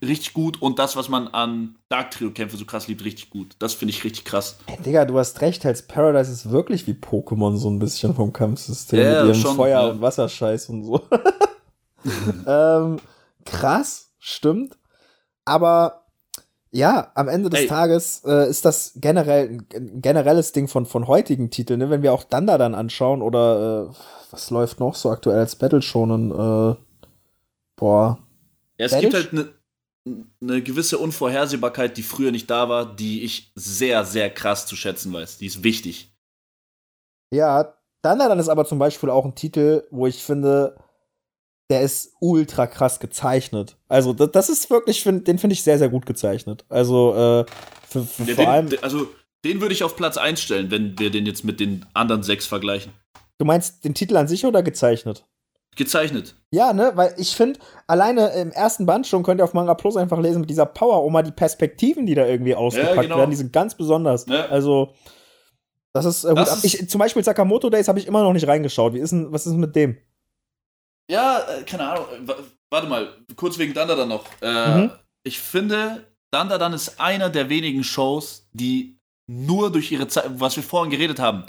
richtig gut und das, was man an Dark Trio Kämpfe so krass liebt, richtig gut. Das finde ich richtig krass. Hey, Digga, du hast recht, Hells Paradise ist wirklich wie Pokémon so ein bisschen vom Kampfsystem yeah, mit ihrem schon, Feuer- ja. und Wasserscheiß und so. ähm, krass, stimmt. Aber ja, am Ende des Ey. Tages äh, ist das generell ein generelles Ding von, von heutigen Titeln. Ne? Wenn wir auch Danda dann anschauen oder äh, was läuft noch so aktuell als Battle schonen, äh, boah. Ja, es Battle gibt halt eine ne gewisse Unvorhersehbarkeit, die früher nicht da war, die ich sehr, sehr krass zu schätzen weiß. Die ist wichtig. Ja, Danda dann ist aber zum Beispiel auch ein Titel, wo ich finde, der ist ultra krass gezeichnet. Also, das, ist wirklich, den finde ich sehr, sehr gut gezeichnet. Also, äh, für, für ja, vor den, allem. Also, den würde ich auf Platz 1 stellen, wenn wir den jetzt mit den anderen sechs vergleichen. Du meinst den Titel an sich oder gezeichnet? Gezeichnet. Ja, ne, weil ich finde, alleine im ersten Band schon könnt ihr auf Manga Plus einfach lesen mit dieser Power-Oma, die Perspektiven, die da irgendwie ausgepackt ja, genau. werden, die sind ganz besonders. Ja. Also, das ist äh, gut. Das ist ich, zum Beispiel Sakamoto Days habe ich immer noch nicht reingeschaut. Wie ist denn, was ist mit dem? Ja, äh, keine Ahnung. warte mal, kurz wegen Danda dann noch. Äh, mhm. Ich finde, Danda dann ist einer der wenigen Shows, die nur durch ihre Zeit, was wir vorhin geredet haben,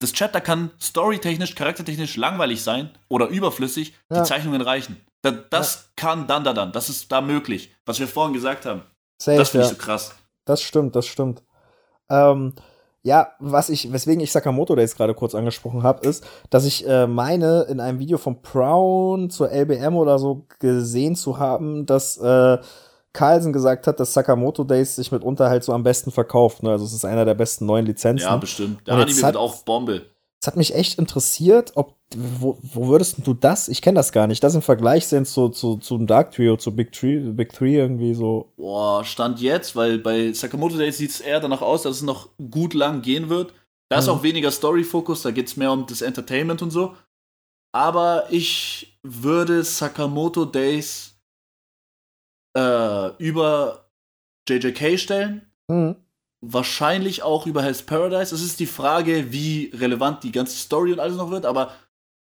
das Chapter kann storytechnisch, charaktertechnisch langweilig sein oder überflüssig, ja. die Zeichnungen reichen. Das, das ja. kann Danda dann, das ist da möglich, was wir vorhin gesagt haben. Safe, das finde ich ja. so krass. Das stimmt, das stimmt. Ähm, ja, was ich, weswegen ich Sakamoto Days gerade kurz angesprochen habe, ist, dass ich äh, meine, in einem Video von Brown zur LBM oder so gesehen zu haben, dass äh, Carlsen gesagt hat, dass Sakamoto Days sich mitunter halt so am besten verkauft. Ne? Also es ist einer der besten neuen Lizenzen. Ja, bestimmt. Der Anime wird auch Bombe. Es hat mich echt interessiert, ob wo, wo würdest du das? Ich kenne das gar nicht. Das im Vergleich sind zu, zu, zum Dark Trio, zu Big Three, Big Three irgendwie so. Boah, Stand jetzt, weil bei Sakamoto Days sieht es eher danach aus, dass es noch gut lang gehen wird. Da mhm. ist auch weniger Story-Fokus, da geht es mehr um das Entertainment und so. Aber ich würde Sakamoto Days äh, über JJK stellen. Mhm wahrscheinlich auch über Hell's Paradise. Es ist die Frage, wie relevant die ganze Story und alles noch wird, aber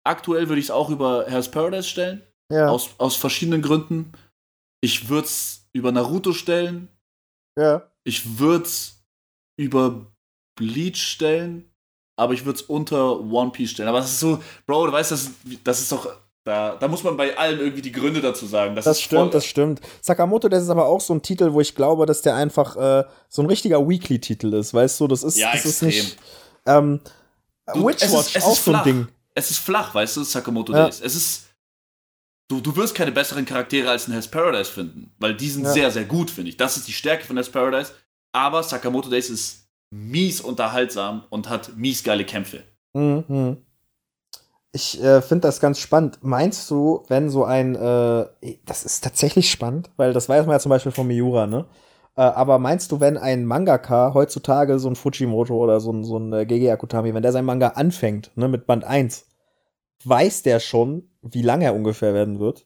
aktuell würde ich es auch über Hell's Paradise stellen. Ja. Aus, aus verschiedenen Gründen. Ich würde es über Naruto stellen. Ja. Ich würde es über Bleach stellen, aber ich würde es unter One Piece stellen. Aber das ist so, Bro, du weißt, das, das ist doch da, da muss man bei allem irgendwie die Gründe dazu sagen. Das, das stimmt, das stimmt. Sakamoto, das ist aber auch so ein Titel, wo ich glaube, dass der einfach äh, so ein richtiger Weekly-Titel ist. Weißt du, das ist, ja, das extrem. ist nicht. Ähm, du, Witchwatch, auch so ein Ding. Es ist flach, weißt du, Sakamoto ja. Days. Es ist. Du, du wirst keine besseren Charaktere als in Hell's Paradise finden, weil die sind ja. sehr, sehr gut, finde ich. Das ist die Stärke von Hell's Paradise. Aber Sakamoto Days ist mies unterhaltsam und hat mies geile Kämpfe. Mhm ich äh, finde das ganz spannend. Meinst du, wenn so ein, äh, das ist tatsächlich spannend, weil das weiß man ja zum Beispiel von Miura, ne? Äh, aber meinst du, wenn ein Mangaka heutzutage so ein Fujimoto oder so ein, so ein äh, Gege Akutami, wenn der sein Manga anfängt, ne, mit Band 1, weiß der schon, wie lange er ungefähr werden wird?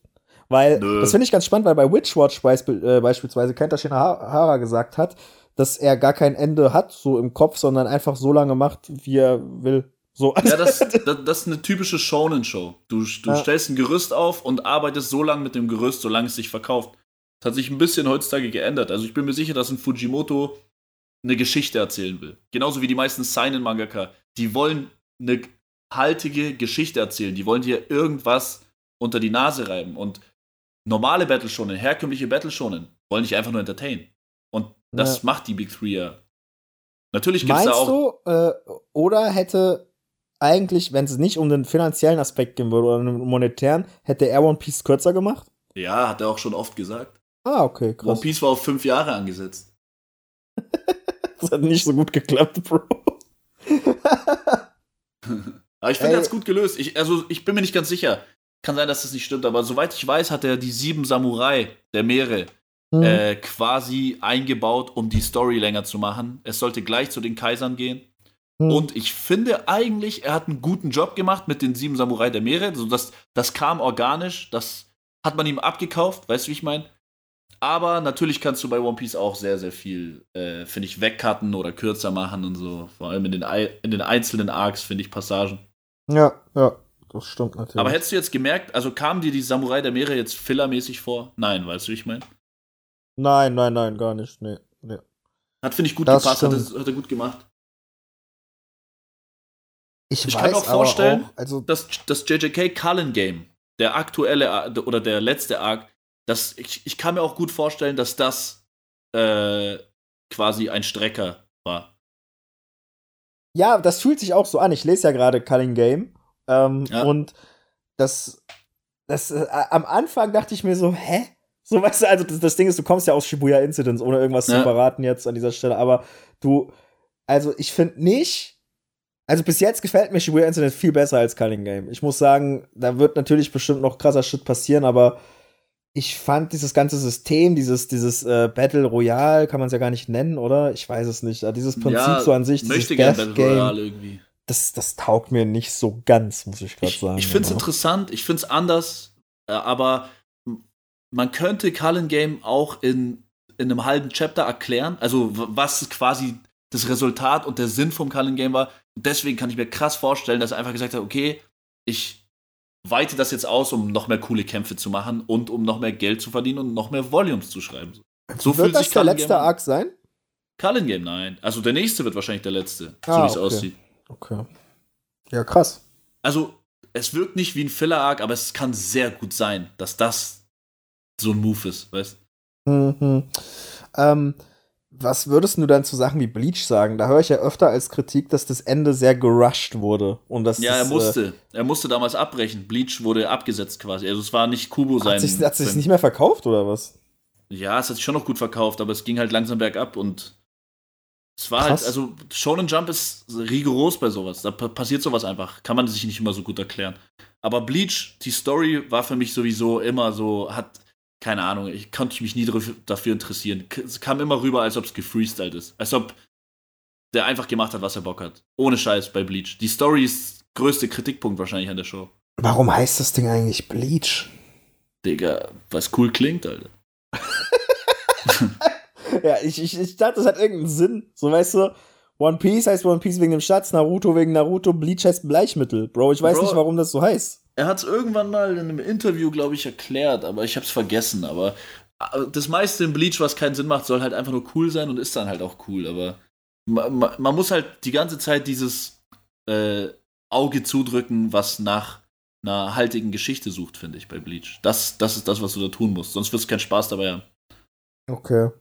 Weil, Nö. das finde ich ganz spannend, weil bei Witchwatch beisp äh, beispielsweise Kenta Shinahara gesagt hat, dass er gar kein Ende hat, so im Kopf, sondern einfach so lange macht, wie er will. So, ja, das, das, das, ist eine typische Shonen-Show. Du, du ja. stellst ein Gerüst auf und arbeitest so lange mit dem Gerüst, solange es sich verkauft. Das hat sich ein bisschen heutzutage geändert. Also ich bin mir sicher, dass ein Fujimoto eine Geschichte erzählen will. Genauso wie die meisten Seinen-Mangaka. Die wollen eine haltige Geschichte erzählen. Die wollen dir irgendwas unter die Nase reiben. Und normale Battle Shonen, herkömmliche Battle Shonen, wollen dich einfach nur entertainen. Und das ja. macht die Big Three ja. Natürlich gibt es da auch. Du, äh, oder hätte eigentlich, wenn es nicht um den finanziellen Aspekt gehen würde oder um monetären, hätte er One Piece kürzer gemacht? Ja, hat er auch schon oft gesagt. Ah, okay, krass. One Piece war auf fünf Jahre angesetzt. das hat nicht so gut geklappt, Bro. aber ich finde, er hat gut gelöst. Ich, also, ich bin mir nicht ganz sicher. Kann sein, dass das nicht stimmt, aber soweit ich weiß, hat er die sieben Samurai der Meere hm. äh, quasi eingebaut, um die Story länger zu machen. Es sollte gleich zu den Kaisern gehen. Hm. Und ich finde eigentlich, er hat einen guten Job gemacht mit den sieben Samurai der Meere. Also das, das kam organisch, das hat man ihm abgekauft, weißt du, wie ich meine? Aber natürlich kannst du bei One Piece auch sehr, sehr viel, äh, finde ich, wegcutten oder kürzer machen und so. Vor allem in den, in den einzelnen Arcs, finde ich, Passagen. Ja, ja, das stimmt natürlich. Aber hättest du jetzt gemerkt, also kamen dir die Samurai der Meere jetzt fillermäßig vor? Nein, weißt du, wie ich meine? Nein, nein, nein, gar nicht. Nee, nee. Hat, finde ich, gut das gepasst, hat, hat, er gut gemacht. Ich, ich kann mir auch vorstellen, auch, also dass das JJK Cullen Game, der aktuelle oder der letzte Arc, das, ich, ich kann mir auch gut vorstellen, dass das äh, quasi ein Strecker war. Ja, das fühlt sich auch so an. Ich lese ja gerade Culling Game. Ähm, ja. Und das, das äh, am Anfang dachte ich mir so, hä? So, weißt du, also das, das Ding ist, du kommst ja aus Shibuya Incidents, ohne irgendwas ja. zu verraten jetzt an dieser Stelle, aber du, also ich finde nicht, also bis jetzt gefällt mir Shibuya Incident viel besser als Culling Game. Ich muss sagen, da wird natürlich bestimmt noch krasser Shit passieren, aber ich fand dieses ganze System, dieses, dieses äh, Battle Royale, kann man es ja gar nicht nennen, oder? Ich weiß es nicht. Dieses Prinzip ja, so an sich, dieses möchte Death Battle Game, Royale irgendwie. Das, das taugt mir nicht so ganz, muss ich gerade sagen. Ich finde es interessant, ich finde es anders, äh, aber man könnte Cullen Game auch in, in einem halben Chapter erklären, also was quasi das Resultat und der Sinn vom Cullen Game war deswegen kann ich mir krass vorstellen, dass er einfach gesagt hat, okay, ich weite das jetzt aus, um noch mehr coole Kämpfe zu machen und um noch mehr Geld zu verdienen und noch mehr Volumes zu schreiben. So wird das der letzte Game Arc sein? Cullen Game, nein. Also der nächste wird wahrscheinlich der letzte, ah, so wie es okay. aussieht. Okay. Ja, krass. Also, es wirkt nicht wie ein Filler-Arc, aber es kann sehr gut sein, dass das so ein Move ist, weißt du? Mhm. Ähm, was würdest du dann zu Sachen wie Bleach sagen? Da höre ich ja öfter als Kritik, dass das Ende sehr gerusht wurde. Und dass ja, er musste. Äh, er musste damals abbrechen. Bleach wurde abgesetzt quasi. Also es war nicht Kubo sein. Hat sich, hat sich nicht mehr verkauft oder was? Ja, es hat sich schon noch gut verkauft, aber es ging halt langsam bergab und es war halt, Krass. halt, also Shonen Jump ist rigoros bei sowas. Da passiert sowas einfach. Kann man sich nicht immer so gut erklären. Aber Bleach, die Story war für mich sowieso immer so, hat keine Ahnung, ich konnte mich nie dafür interessieren. Es kam immer rüber, als ob es gefreestylt ist. Als ob der einfach gemacht hat, was er Bock hat. Ohne Scheiß bei Bleach. Die Story ist größte Kritikpunkt wahrscheinlich an der Show. Warum heißt das Ding eigentlich Bleach? Digga, was cool klingt, Alter. ja, ich, ich, ich dachte, das hat irgendeinen Sinn. So, weißt du, One Piece heißt One Piece wegen dem Schatz, Naruto wegen Naruto, Bleach heißt Bleichmittel. Bro, ich weiß Bro, nicht, warum das so heißt. Er hat es irgendwann mal in einem Interview, glaube ich, erklärt, aber ich habe es vergessen. Aber äh, das meiste im Bleach, was keinen Sinn macht, soll halt einfach nur cool sein und ist dann halt auch cool. Aber man, man muss halt die ganze Zeit dieses äh, Auge zudrücken, was nach einer haltigen Geschichte sucht, finde ich, bei Bleach. Das, das ist das, was du da tun musst. Sonst wirst du keinen Spaß dabei haben. Okay.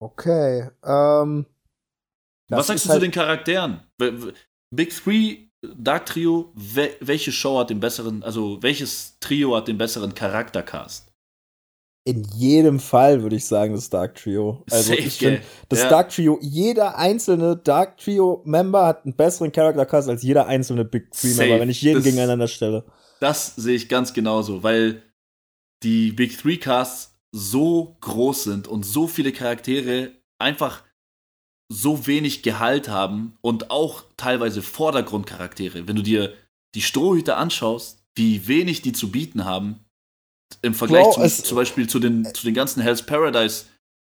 Okay. Ähm, was sagst du halt zu den Charakteren? Big Three Dark Trio, we welche Show hat den besseren, also welches Trio hat den besseren Charaktercast? In jedem Fall würde ich sagen, das Dark Trio. Also Safe, ich finde, das ja. Dark Trio, jeder einzelne Dark Trio-Member hat einen besseren Charaktercast als jeder einzelne Big Three-Member, wenn ich jeden das, gegeneinander stelle. Das sehe ich ganz genauso, weil die Big Three-Casts so groß sind und so viele Charaktere einfach so wenig Gehalt haben und auch teilweise Vordergrundcharaktere. Wenn du dir die Strohhüter anschaust, wie wenig die zu bieten haben, im Vergleich Bro, zu, zum Beispiel zu den, zu den ganzen Hell's Paradise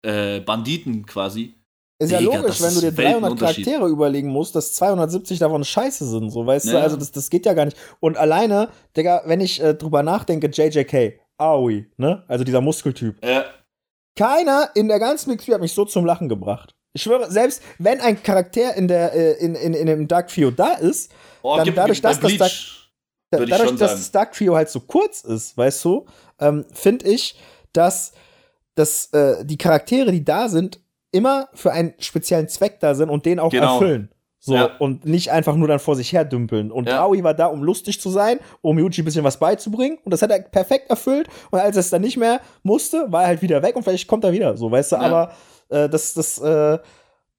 äh, Banditen quasi. Ist ja Digga, logisch, wenn du dir 300 Charaktere überlegen musst, dass 270 davon scheiße sind, so weißt ja. du, also das, das geht ja gar nicht. Und alleine, Digga, wenn ich äh, drüber nachdenke, JJK, Aoi, ne, also dieser Muskeltyp. Ja. Keiner in der ganzen Mix hat mich so zum Lachen gebracht. Ich schwöre, selbst wenn ein Charakter in der äh, in, in, in dem Dark Trio da ist, oh, dann dadurch, dass das Dark, da, dadurch, dass das Dark Trio halt so kurz ist, weißt du, ähm, finde ich, dass, dass äh, die Charaktere, die da sind, immer für einen speziellen Zweck da sind und den auch genau. erfüllen. So, ja. und nicht einfach nur dann vor sich her dümpeln. Und ja. Aoi war da, um lustig zu sein, um Yuji ein bisschen was beizubringen. Und das hat er perfekt erfüllt. Und als er es dann nicht mehr musste, war er halt wieder weg und vielleicht kommt er wieder. So, weißt du, ja. aber äh, das, das, äh,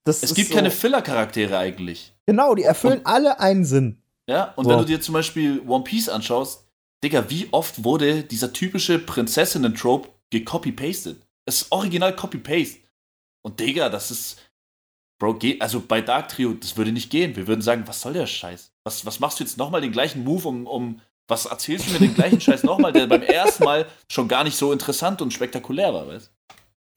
das Es gibt so keine Filler-Charaktere eigentlich. Genau, die erfüllen und, alle einen Sinn. Ja, und so. wenn du dir zum Beispiel One Piece anschaust, Digga, wie oft wurde dieser typische Prinzessinnen-Trope gecopy-pasted? Es ist original Copy-Paste. Und Digga, das ist. Bro, geht, also bei Dark Trio, das würde nicht gehen. Wir würden sagen, was soll der Scheiß? Was, was machst du jetzt nochmal den gleichen Move, um, um Was erzählst du mir den gleichen Scheiß nochmal, der beim ersten Mal schon gar nicht so interessant und spektakulär war, weißt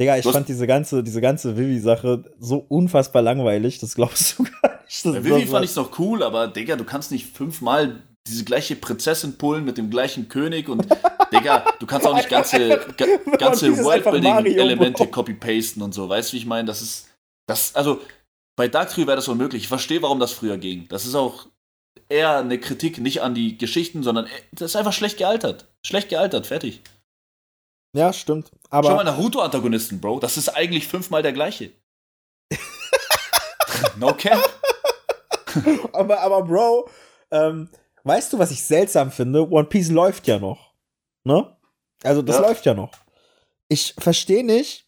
Digga, ich fand diese ganze, diese ganze Vivi-Sache so unfassbar langweilig, das glaubst du gar nicht. Bei Vivi fand ich noch cool, aber Digga, du kannst nicht fünfmal diese gleiche Prinzessin pullen mit dem gleichen König und Digga, du kannst auch nicht ganze, ga, ganze Worldbuilding-Elemente copy-pasten und so, weißt du, wie ich meine? Das ist, das, also, bei Dark Trio wäre das unmöglich. Ich verstehe, warum das früher ging. Das ist auch eher eine Kritik nicht an die Geschichten, sondern das ist einfach schlecht gealtert. Schlecht gealtert, fertig. Ja, stimmt. Aber Schau mal, Naruto-Antagonisten, Bro. Das ist eigentlich fünfmal der gleiche. no cap. aber, aber, Bro, ähm, weißt du, was ich seltsam finde? One Piece läuft ja noch. Ne? Also, das ja. läuft ja noch. Ich verstehe nicht.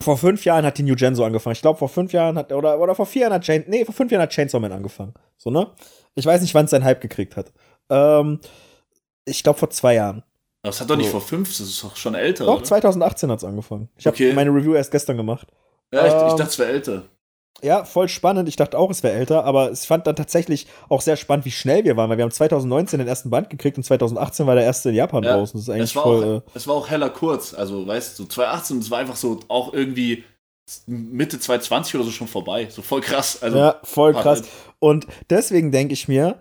Vor fünf Jahren hat die New Gen so angefangen. Ich glaube, vor fünf Jahren hat, oder, oder vor vier Jahren hat Chain, nee, vor fünf Jahren hat Chainsaw Man angefangen. So, ne? Ich weiß nicht, wann es seinen Hype gekriegt hat. Ähm, ich glaube, vor zwei Jahren. Das hat doch nicht so. vor fünf, das ist doch schon älter. Doch, oder? 2018 hat es angefangen. Ich habe okay. meine Review erst gestern gemacht. Ja, ich, ähm, ich dachte, es wäre älter. Ja, voll spannend. Ich dachte auch, es wäre älter, aber ich fand dann tatsächlich auch sehr spannend, wie schnell wir waren, weil wir haben 2019 den ersten Band gekriegt und 2018 war der erste in Japan ja, draußen. Das ist eigentlich es war, voll, auch, äh, es war auch heller kurz. Also, weißt du, 2018, es war einfach so auch irgendwie Mitte 2020 oder so schon vorbei. So voll krass. Also, ja, voll krass. Und deswegen denke ich mir,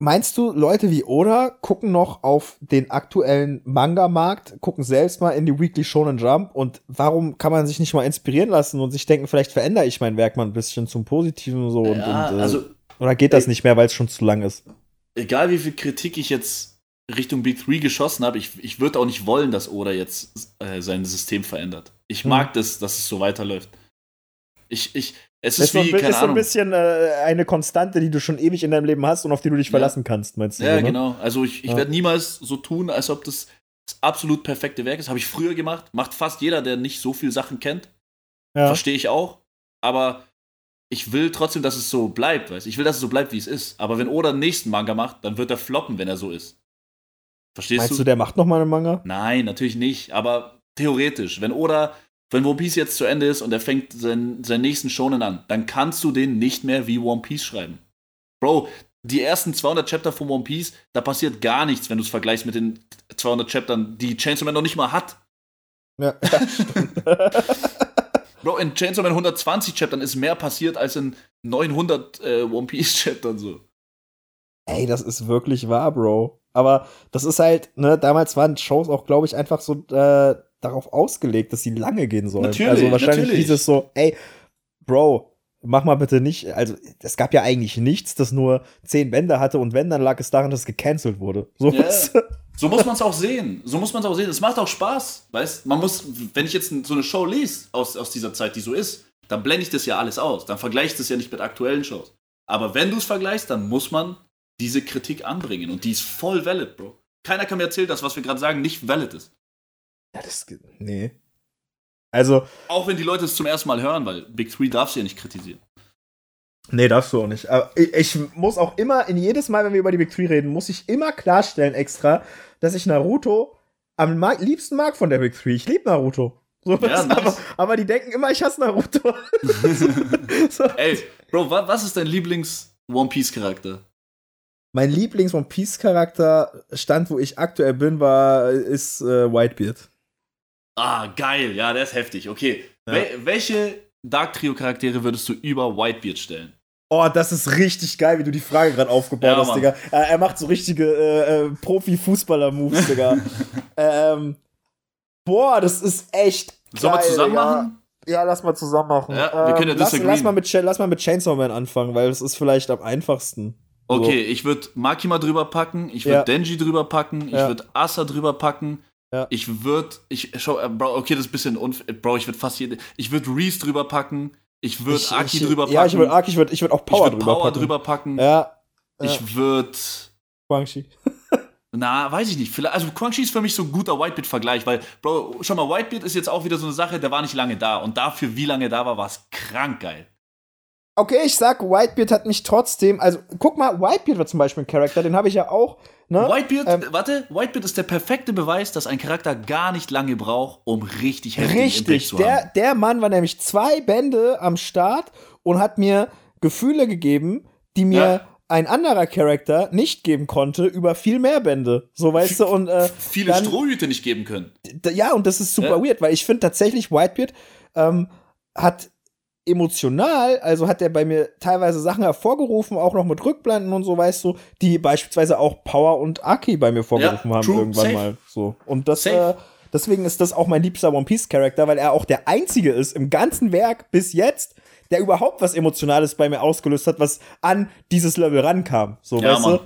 Meinst du, Leute wie Oda gucken noch auf den aktuellen Manga-Markt, gucken selbst mal in die Weekly Shonen Jump und warum kann man sich nicht mal inspirieren lassen und sich denken, vielleicht verändere ich mein Werk mal ein bisschen zum Positiven so und, ja, und äh, also, oder geht das ey, nicht mehr, weil es schon zu lang ist? Egal wie viel Kritik ich jetzt Richtung Big 3 geschossen habe, ich, ich würde auch nicht wollen, dass Oda jetzt äh, sein System verändert. Ich hm. mag das, dass es so weiterläuft. Ich, ich, es ist, ist wie, so, keine ist so ein bisschen äh, eine Konstante, die du schon ewig in deinem Leben hast und auf die du dich ja. verlassen kannst, meinst du? Ja, so, ne? genau. Also ich, ich ja. werde niemals so tun, als ob das das absolut perfekte Werk ist. Habe ich früher gemacht. Macht fast jeder, der nicht so viel Sachen kennt. Ja. Verstehe ich auch. Aber ich will trotzdem, dass es so bleibt, weißt Ich will, dass es so bleibt, wie es ist. Aber wenn Oda den nächsten Manga macht, dann wird er floppen, wenn er so ist. Verstehst Meinst du? Meinst du, der macht noch mal einen Manga? Nein, natürlich nicht. Aber theoretisch, wenn Oda wenn One Piece jetzt zu Ende ist und er fängt seinen, seinen nächsten Shonen an, dann kannst du den nicht mehr wie One Piece schreiben. Bro, die ersten 200 Chapter von One Piece, da passiert gar nichts, wenn du es vergleichst mit den 200 Chaptern, die Chainsaw Man noch nicht mal hat. Ja, Bro, in Chainsaw Man 120 Chaptern ist mehr passiert als in 900 äh, One Piece Chaptern so. Ey, das ist wirklich wahr, Bro. Aber das ist halt, ne, damals waren Shows auch, glaube ich, einfach so äh, darauf ausgelegt, dass sie lange gehen sollen. Natürlich, also wahrscheinlich natürlich. dieses so, ey, Bro, mach mal bitte nicht, also es gab ja eigentlich nichts, das nur zehn Bände hatte und wenn, dann lag es daran, dass es gecancelt wurde. So, yeah. so muss man es auch sehen. So muss man es auch sehen. Es macht auch Spaß, weißt man muss, wenn ich jetzt so eine Show lese aus, aus dieser Zeit, die so ist, dann blende ich das ja alles aus. Dann vergleiche ich das ja nicht mit aktuellen Shows. Aber wenn du es vergleichst, dann muss man diese Kritik anbringen und die ist voll valid, Bro. Keiner kann mir erzählen, dass was wir gerade sagen nicht valid ist. Ja, das. Nee. Also. Auch wenn die Leute es zum ersten Mal hören, weil Big Three darfst du ja nicht kritisieren. Nee, darfst du auch nicht. Aber ich, ich, muss auch immer, in jedes Mal, wenn wir über die Big Three reden, muss ich immer klarstellen extra, dass ich Naruto am mag, liebsten mag von der Big Three. Ich liebe Naruto. So, ja, nice. aber, aber, die denken immer, ich hasse Naruto. so. Ey, Bro, was ist dein Lieblings-One Piece-Charakter? Mein Lieblings-One Piece-Charakter, Stand, wo ich aktuell bin, war, ist äh, Whitebeard. Ah, geil. Ja, der ist heftig. Okay. Ja. Wel welche Dark Trio-Charaktere würdest du über Whitebeard stellen? Oh, das ist richtig geil, wie du die Frage gerade aufgebaut ja, hast, Digga. Er, er, macht so richtige äh, äh, Profi-Fußballer-Moves, Digga. ähm, boah, das ist echt geil, Sollen wir zusammen Digga. machen? Ja, lass mal zusammen machen. Ja, wir können ja ähm, lass, lass, mal mit, lass mal mit Chainsaw Man anfangen, weil es ist vielleicht am einfachsten. Okay, so. ich würde Makima drüber packen, ich würde ja. Denji drüber packen, ich würde Asa drüber packen. Ja. Ich würde, ich schau, äh, Bro, okay, das ist ein bisschen unfair, Bro, ich würde fast jede, ich würde Reese drüber packen, ich würde Aki ich, drüber packen. Ja, ich würde Aki, ich würde ich würd auch Power, ich würd drüber, Power packen. drüber packen. Ja. Ich würde Quang Shi. Na, weiß ich nicht. Vielleicht, also Quang Shi ist für mich so ein guter Whitebeard-Vergleich, weil, Bro, schau mal, Whitebeard ist jetzt auch wieder so eine Sache, der war nicht lange da. Und dafür, wie lange da war, war es krank geil. Okay, ich sag, Whitebeard hat mich trotzdem, also guck mal, Whitebeard war zum Beispiel ein Charakter, den habe ich ja auch. Ne? Whitebeard, ähm, warte, Whitebeard ist der perfekte Beweis, dass ein Charakter gar nicht lange braucht, um richtig heftig Richtig, zu haben. der Mann war nämlich zwei Bände am Start und hat mir Gefühle gegeben, die mir ein anderer Charakter nicht geben konnte über viel mehr Bände. So, weißt du, und äh, viele dann, Strohhüte nicht geben können. Ja, und das ist super ja. weird, weil ich finde tatsächlich Whitebeard ähm, hat emotional, also hat er bei mir teilweise Sachen hervorgerufen, auch noch mit Rückblenden und so, weißt du, die beispielsweise auch Power und Aki bei mir vorgerufen ja, haben true, irgendwann safe. mal. So. Und das, äh, deswegen ist das auch mein liebster One Piece Charakter, weil er auch der einzige ist im ganzen Werk bis jetzt, der überhaupt was Emotionales bei mir ausgelöst hat, was an dieses Level rankam. So, ja, weißt Mann.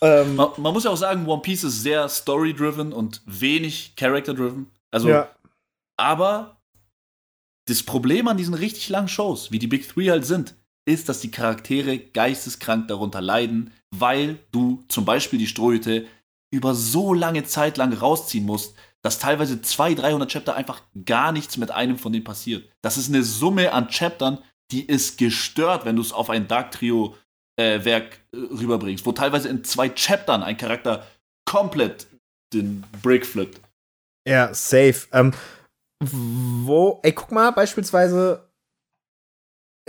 du? Ähm, man, man, muss ja auch sagen, One Piece ist sehr story-driven und wenig character-driven. Also, ja. aber das Problem an diesen richtig langen Shows, wie die Big Three halt sind, ist, dass die Charaktere geisteskrank darunter leiden, weil du zum Beispiel die Strohhüte über so lange Zeit lang rausziehen musst, dass teilweise 200, 300 Chapter einfach gar nichts mit einem von denen passiert. Das ist eine Summe an Chaptern, die ist gestört, wenn du es auf ein Dark Trio äh, Werk äh, rüberbringst, wo teilweise in zwei Chaptern ein Charakter komplett den Break flippt. Ja, safe. Ähm, wo, ey, guck mal, beispielsweise.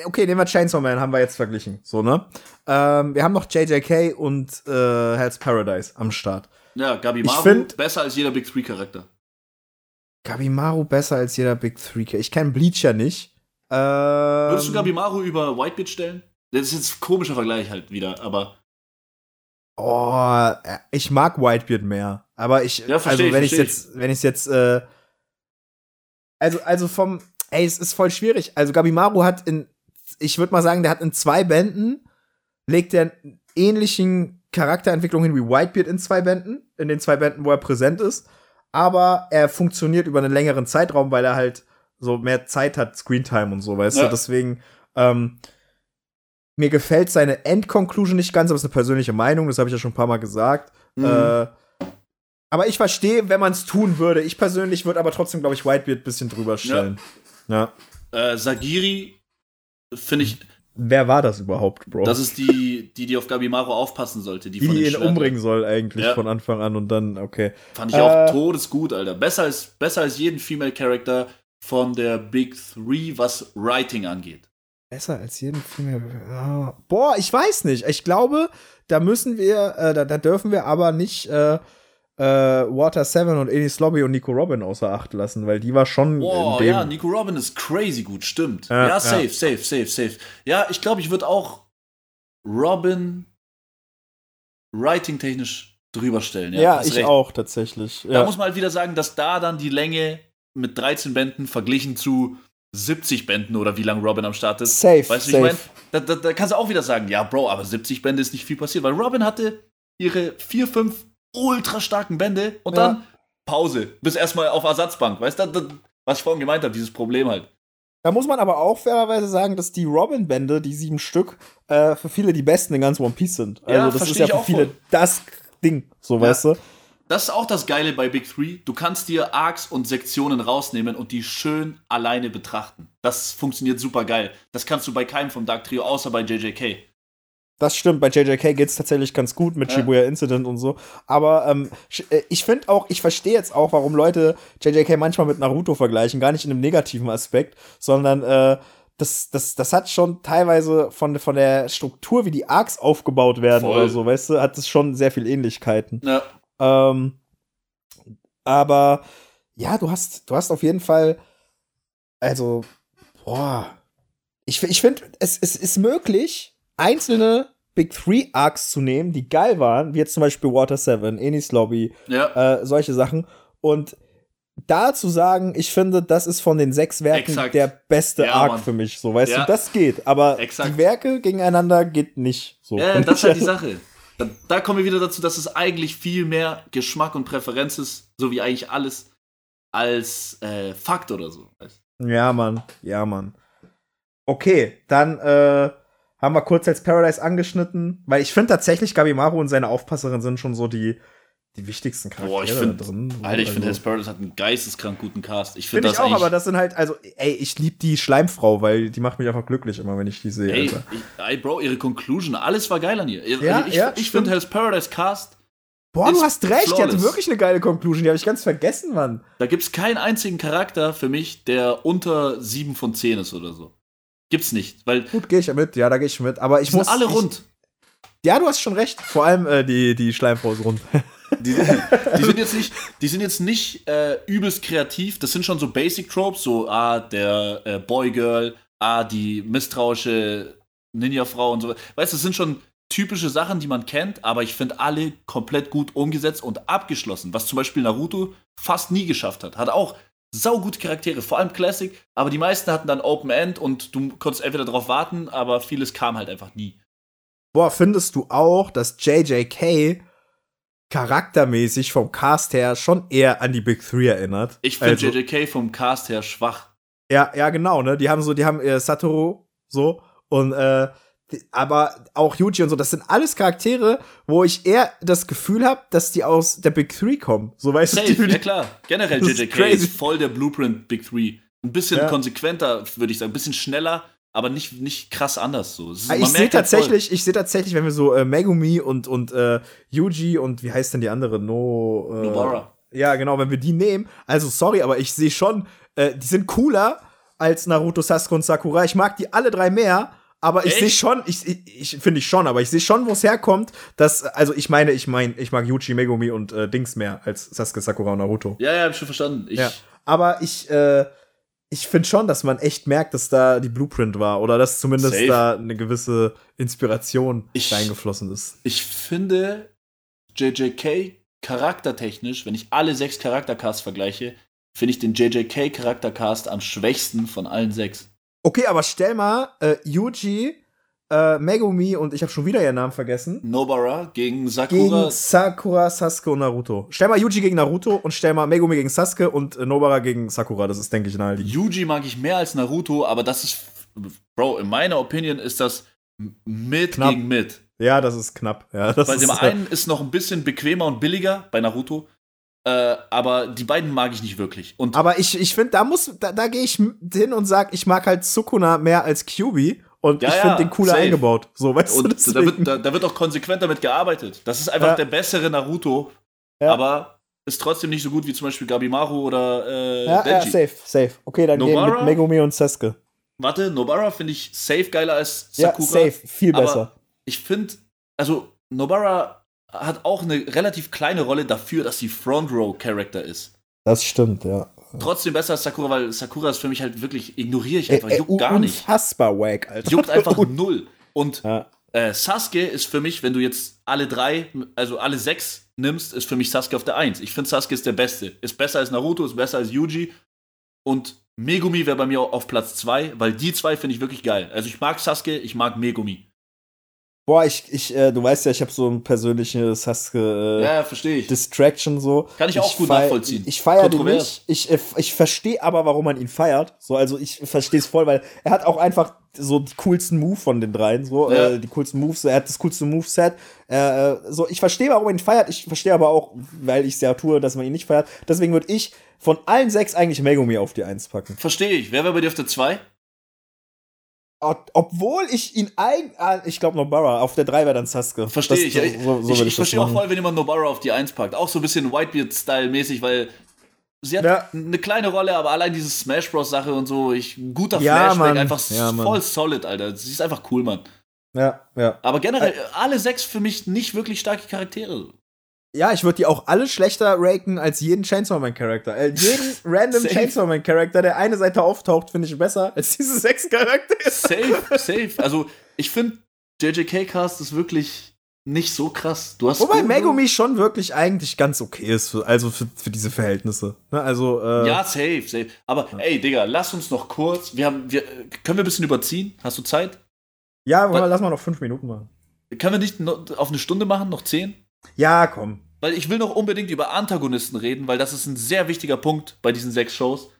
Okay, nehmen wir Chainsaw Man, haben wir jetzt verglichen. So, ne? Ähm, wir haben noch JJK und äh, Hell's Paradise am Start. Ja, Gabi Maru find, besser als jeder Big Three-Charakter. Gabi Maru besser als jeder Big Three. Ich kenne Bleach ja nicht. Ähm, Würdest du Gabi Maru über Whitebeard stellen? Das ist jetzt ein komischer Vergleich halt wieder, aber. Oh, ich mag Whitebeard mehr. Aber ich, ja, also wenn ich jetzt, wenn ich jetzt, äh, also, also vom, ey, es ist voll schwierig. Also Gabimaru hat in, ich würde mal sagen, der hat in zwei Bänden, legt der ähnlichen Charakterentwicklung hin wie Whitebeard in zwei Bänden, in den zwei Bänden, wo er präsent ist. Aber er funktioniert über einen längeren Zeitraum, weil er halt so mehr Zeit hat, Screentime und so, weißt ja. du? Deswegen, ähm, mir gefällt seine Endconclusion nicht ganz, aber es ist eine persönliche Meinung, das habe ich ja schon ein paar Mal gesagt. Mhm. Äh, aber ich verstehe, wenn man es tun würde. Ich persönlich würde aber trotzdem, glaube ich, Whitebeard ein bisschen drüber stellen. Ja. ja. Äh, Sagiri finde ich. Wer war das überhaupt, Bro? Das ist die, die, die auf Gabimaru aufpassen sollte. Die, die, die ihn umbringen soll, eigentlich ja. von Anfang an und dann, okay. Fand ich äh, auch todesgut, Alter. Besser als, besser als jeden Female Character von der Big Three, was Writing angeht. Besser als jeden Female. Oh. Boah, ich weiß nicht. Ich glaube, da müssen wir, äh, da, da dürfen wir aber nicht. Äh, äh, Water 7 und Eddie Lobby und Nico Robin außer Acht lassen, weil die war schon. Boah, ja, Nico Robin ist crazy gut, stimmt. Ja, ja safe, ja. safe, safe, safe. Ja, ich glaube, ich würde auch Robin writing-technisch drüber stellen. Ja, ja ich recht. auch tatsächlich. Da muss man halt wieder sagen, dass da dann die Länge mit 13 Bänden verglichen zu 70 Bänden oder wie lange Robin am Start ist. Safe. Weißt du, ich meine? Da, da, da, kannst du auch wieder sagen, ja, Bro, aber 70 Bände ist nicht viel passiert, weil Robin hatte ihre 4, 5 ultra starken Bände und ja. dann Pause. Bis erstmal auf Ersatzbank. Weißt du, was ich vorhin gemeint habe, dieses Problem halt. Da muss man aber auch fairerweise sagen, dass die Robin-Bände, die sieben Stück, äh, für viele die besten in ganz One Piece sind. Also ja, das ist ja für viele voll. das Ding, so ja. weißt du. Das ist auch das Geile bei Big Three. Du kannst dir Arcs und Sektionen rausnehmen und die schön alleine betrachten. Das funktioniert super geil. Das kannst du bei keinem vom Dark Trio, außer bei JJK. Das stimmt, bei JJK geht es tatsächlich ganz gut mit ja. Shibuya Incident und so. Aber ähm, äh, ich finde auch, ich verstehe jetzt auch, warum Leute JJK manchmal mit Naruto vergleichen. Gar nicht in einem negativen Aspekt, sondern äh, das, das, das hat schon teilweise von, von der Struktur, wie die Arcs aufgebaut werden Voll. oder so, weißt du, hat es schon sehr viel Ähnlichkeiten. Ja. Ähm, aber ja, du hast, du hast auf jeden Fall, also, boah, ich, ich finde, es, es ist möglich, einzelne Big Three Arcs zu nehmen, die geil waren, wie jetzt zum Beispiel Water 7, Enis Lobby, ja. äh, solche Sachen. Und da zu sagen, ich finde, das ist von den sechs Werken Exakt. der beste ja, Arc Mann. für mich, so weißt ja. du, das geht. Aber Exakt. die Werke gegeneinander geht nicht. So. Ja, das ist halt die Sache. Da, da, kommen wir wieder dazu, dass es eigentlich viel mehr Geschmack und Präferenz ist, so wie eigentlich alles, als äh, Fakt oder so. Ja, Mann, ja, Mann. Okay, dann äh, haben wir kurz als Paradise angeschnitten, weil ich finde tatsächlich, Gabi Maru und seine Aufpasserin sind schon so die, die wichtigsten Charaktere Boah, ich find, drin. Alter, ich also, finde, Hell's Paradise hat einen geisteskrank guten Cast. Ich finde find das ich auch, aber das sind halt, also, ey, ich liebe die Schleimfrau, weil die macht mich einfach glücklich immer, wenn ich die sehe. Ey, ey Bro, ihre Conclusion, alles war geil an ihr. Ja, also ich, ja, ich finde Hell's Paradise Cast. Boah, du hast recht, flawless. die hatte wirklich eine geile Conclusion, die habe ich ganz vergessen, Mann. Da gibt's keinen einzigen Charakter für mich, der unter 7 von 10 ist oder so. Gibt's nicht, weil. Gut, gehe ich mit, ja, da gehe ich mit. Aber ich muss. alle rund. Ja, du hast schon recht. Vor allem äh, die, die Schleimfrau ist rund. Die, die, sind jetzt nicht, die sind jetzt nicht äh, übelst kreativ. Das sind schon so Basic Tropes, so ah, der äh, Boy Girl, ah, die misstrauische Ninja-Frau und so. Weißt du, das sind schon typische Sachen, die man kennt, aber ich finde alle komplett gut umgesetzt und abgeschlossen, was zum Beispiel Naruto fast nie geschafft hat. Hat auch saugute Charaktere, vor allem Classic, aber die meisten hatten dann Open End und du konntest entweder darauf warten, aber vieles kam halt einfach nie. Boah, findest du auch, dass JJK charaktermäßig vom Cast her schon eher an die Big Three erinnert? Ich finde also, JJK vom Cast her schwach. Ja, ja, genau, ne? Die haben so, die haben äh, Satoru so und äh, aber auch Yuji und so, das sind alles Charaktere, wo ich eher das Gefühl habe, dass die aus der Big Three kommen. So weißt Safe, du. Ja klar, generell JJK ist, ist, voll der Blueprint Big Three. Ein bisschen ja. konsequenter, würde ich sagen, ein bisschen schneller, aber nicht, nicht krass anders so. Ist, ich sehe halt tatsächlich, ich sehe tatsächlich, wenn wir so äh, Megumi und und äh, Yuji und wie heißt denn die andere No äh, Nobara. Ja, genau, wenn wir die nehmen, also sorry, aber ich sehe schon, äh, die sind cooler als Naruto, Sasuke und Sakura. Ich mag die alle drei mehr aber ich sehe schon, ich, ich, ich finde ich schon, aber ich sehe schon, wo es herkommt, dass, also ich meine, ich meine, ich mag Yuji, Megumi und äh, Dings mehr als Sasuke, Sakura und Naruto. Ja, ja, hab ich schon verstanden. Ich ja. Aber ich, äh, ich finde schon, dass man echt merkt, dass da die Blueprint war oder dass zumindest Safe. da eine gewisse Inspiration ich, reingeflossen ist. Ich finde JJK charaktertechnisch, wenn ich alle sechs Charaktercasts vergleiche, finde ich den JJK Charaktercast am schwächsten von allen sechs. Okay, aber stell mal äh, Yuji, äh, Megumi und ich habe schon wieder ihren Namen vergessen. Nobara gegen Sakura. Gegen Sakura, Sasuke und Naruto. Stell mal Yuji gegen Naruto und stell mal Megumi gegen Sasuke und äh, Nobara gegen Sakura. Das ist, denke ich, naheliegend. Yuji mag ich mehr als Naruto, aber das ist, Bro, in meiner Opinion ist das mit knapp. gegen mit. Ja, das ist knapp. Ja, das Bei dem einen ist noch ein bisschen bequemer und billiger bei Naruto. Äh, aber die beiden mag ich nicht wirklich. Und aber ich, ich finde, da muss, da, da gehe ich hin und sag, ich mag halt Sukuna mehr als QB. Und ja, ich finde ja, den cooler safe. eingebaut. So, weißt und du, da wird, da, da, wird auch konsequent damit gearbeitet. Das ist einfach ja. der bessere Naruto, aber ist trotzdem nicht so gut wie zum Beispiel Gabimaru oder äh, ja, Denji. Ja, safe, safe. Okay, dann Nobara, gehen mit Megumi und Sasuke. Warte, Nobara finde ich safe geiler als Sakura. Ja, safe, viel besser. ich finde, also Nobara hat auch eine relativ kleine Rolle dafür, dass sie Front Row Character ist. Das stimmt, ja. Trotzdem besser als Sakura, weil Sakura ist für mich halt wirklich, ignoriere ich einfach, ey, juckt gar nicht. Unfassbar wack, Alter. Juckt einfach null. Und ja. äh, Sasuke ist für mich, wenn du jetzt alle drei, also alle sechs nimmst, ist für mich Sasuke auf der Eins. Ich finde Sasuke ist der Beste. Ist besser als Naruto, ist besser als Yuji. Und Megumi wäre bei mir auf Platz zwei, weil die zwei finde ich wirklich geil. Also ich mag Sasuke, ich mag Megumi. Boah, ich, ich, äh, du weißt ja, ich habe so ein persönliches Sasuke äh, ja, verstehe ich. Distraction so. Kann ich auch ich gut nachvollziehen. Ich, ich feiere den nicht. Ich, äh, ich verstehe aber, warum man ihn feiert. So, also ich verstehe es voll, weil er hat auch einfach so die coolsten Move von den dreien, so ja. äh, die coolsten Moves. Er hat das coolste Moveset. Äh, äh, so, ich verstehe, warum man ihn feiert. Ich verstehe aber auch, weil ich es ja tue, dass man ihn nicht feiert. Deswegen würde ich von allen sechs eigentlich Megumi auf die Eins packen. Verstehe ich. Wer wäre bei dir auf der zwei? Obwohl ich ihn ein, ah, ich glaube Nobara, auf der 3 wäre dann Sasuke. Verstehe ich. So, so ich, ich, ich verstehe auch voll, wenn jemand Nobara auf die 1 packt. Auch so ein bisschen Whitebeard-Style-mäßig, weil sie hat ja. eine kleine Rolle, aber allein diese Smash Bros. Sache und so, ich, ein guter ja, Flashback, Mann. einfach ja, voll solid, Alter. Sie ist einfach cool, Mann. Ja, ja. Aber generell, alle sechs für mich nicht wirklich starke Charaktere ja, ich würde die auch alle schlechter ranken als jeden Chainsaw Man Charakter. Äh, jeden random Chainsaw Man Charakter, der eine Seite auftaucht, finde ich besser als diese sechs Charaktere. Safe, safe. Also, ich finde, JJK Cast ist wirklich nicht so krass. Du hast Wobei Megumi schon wirklich eigentlich ganz okay ist, für, also für, für diese Verhältnisse. Ne, also, äh, ja, safe, safe. Aber ja. ey, Digga, lass uns noch kurz. Wir haben, wir, können wir ein bisschen überziehen? Hast du Zeit? Ja, Was? lass mal noch fünf Minuten machen. Können wir nicht auf eine Stunde machen? Noch zehn? Ja, komm weil ich will noch unbedingt über Antagonisten reden, weil das ist ein sehr wichtiger Punkt bei diesen sechs Shows,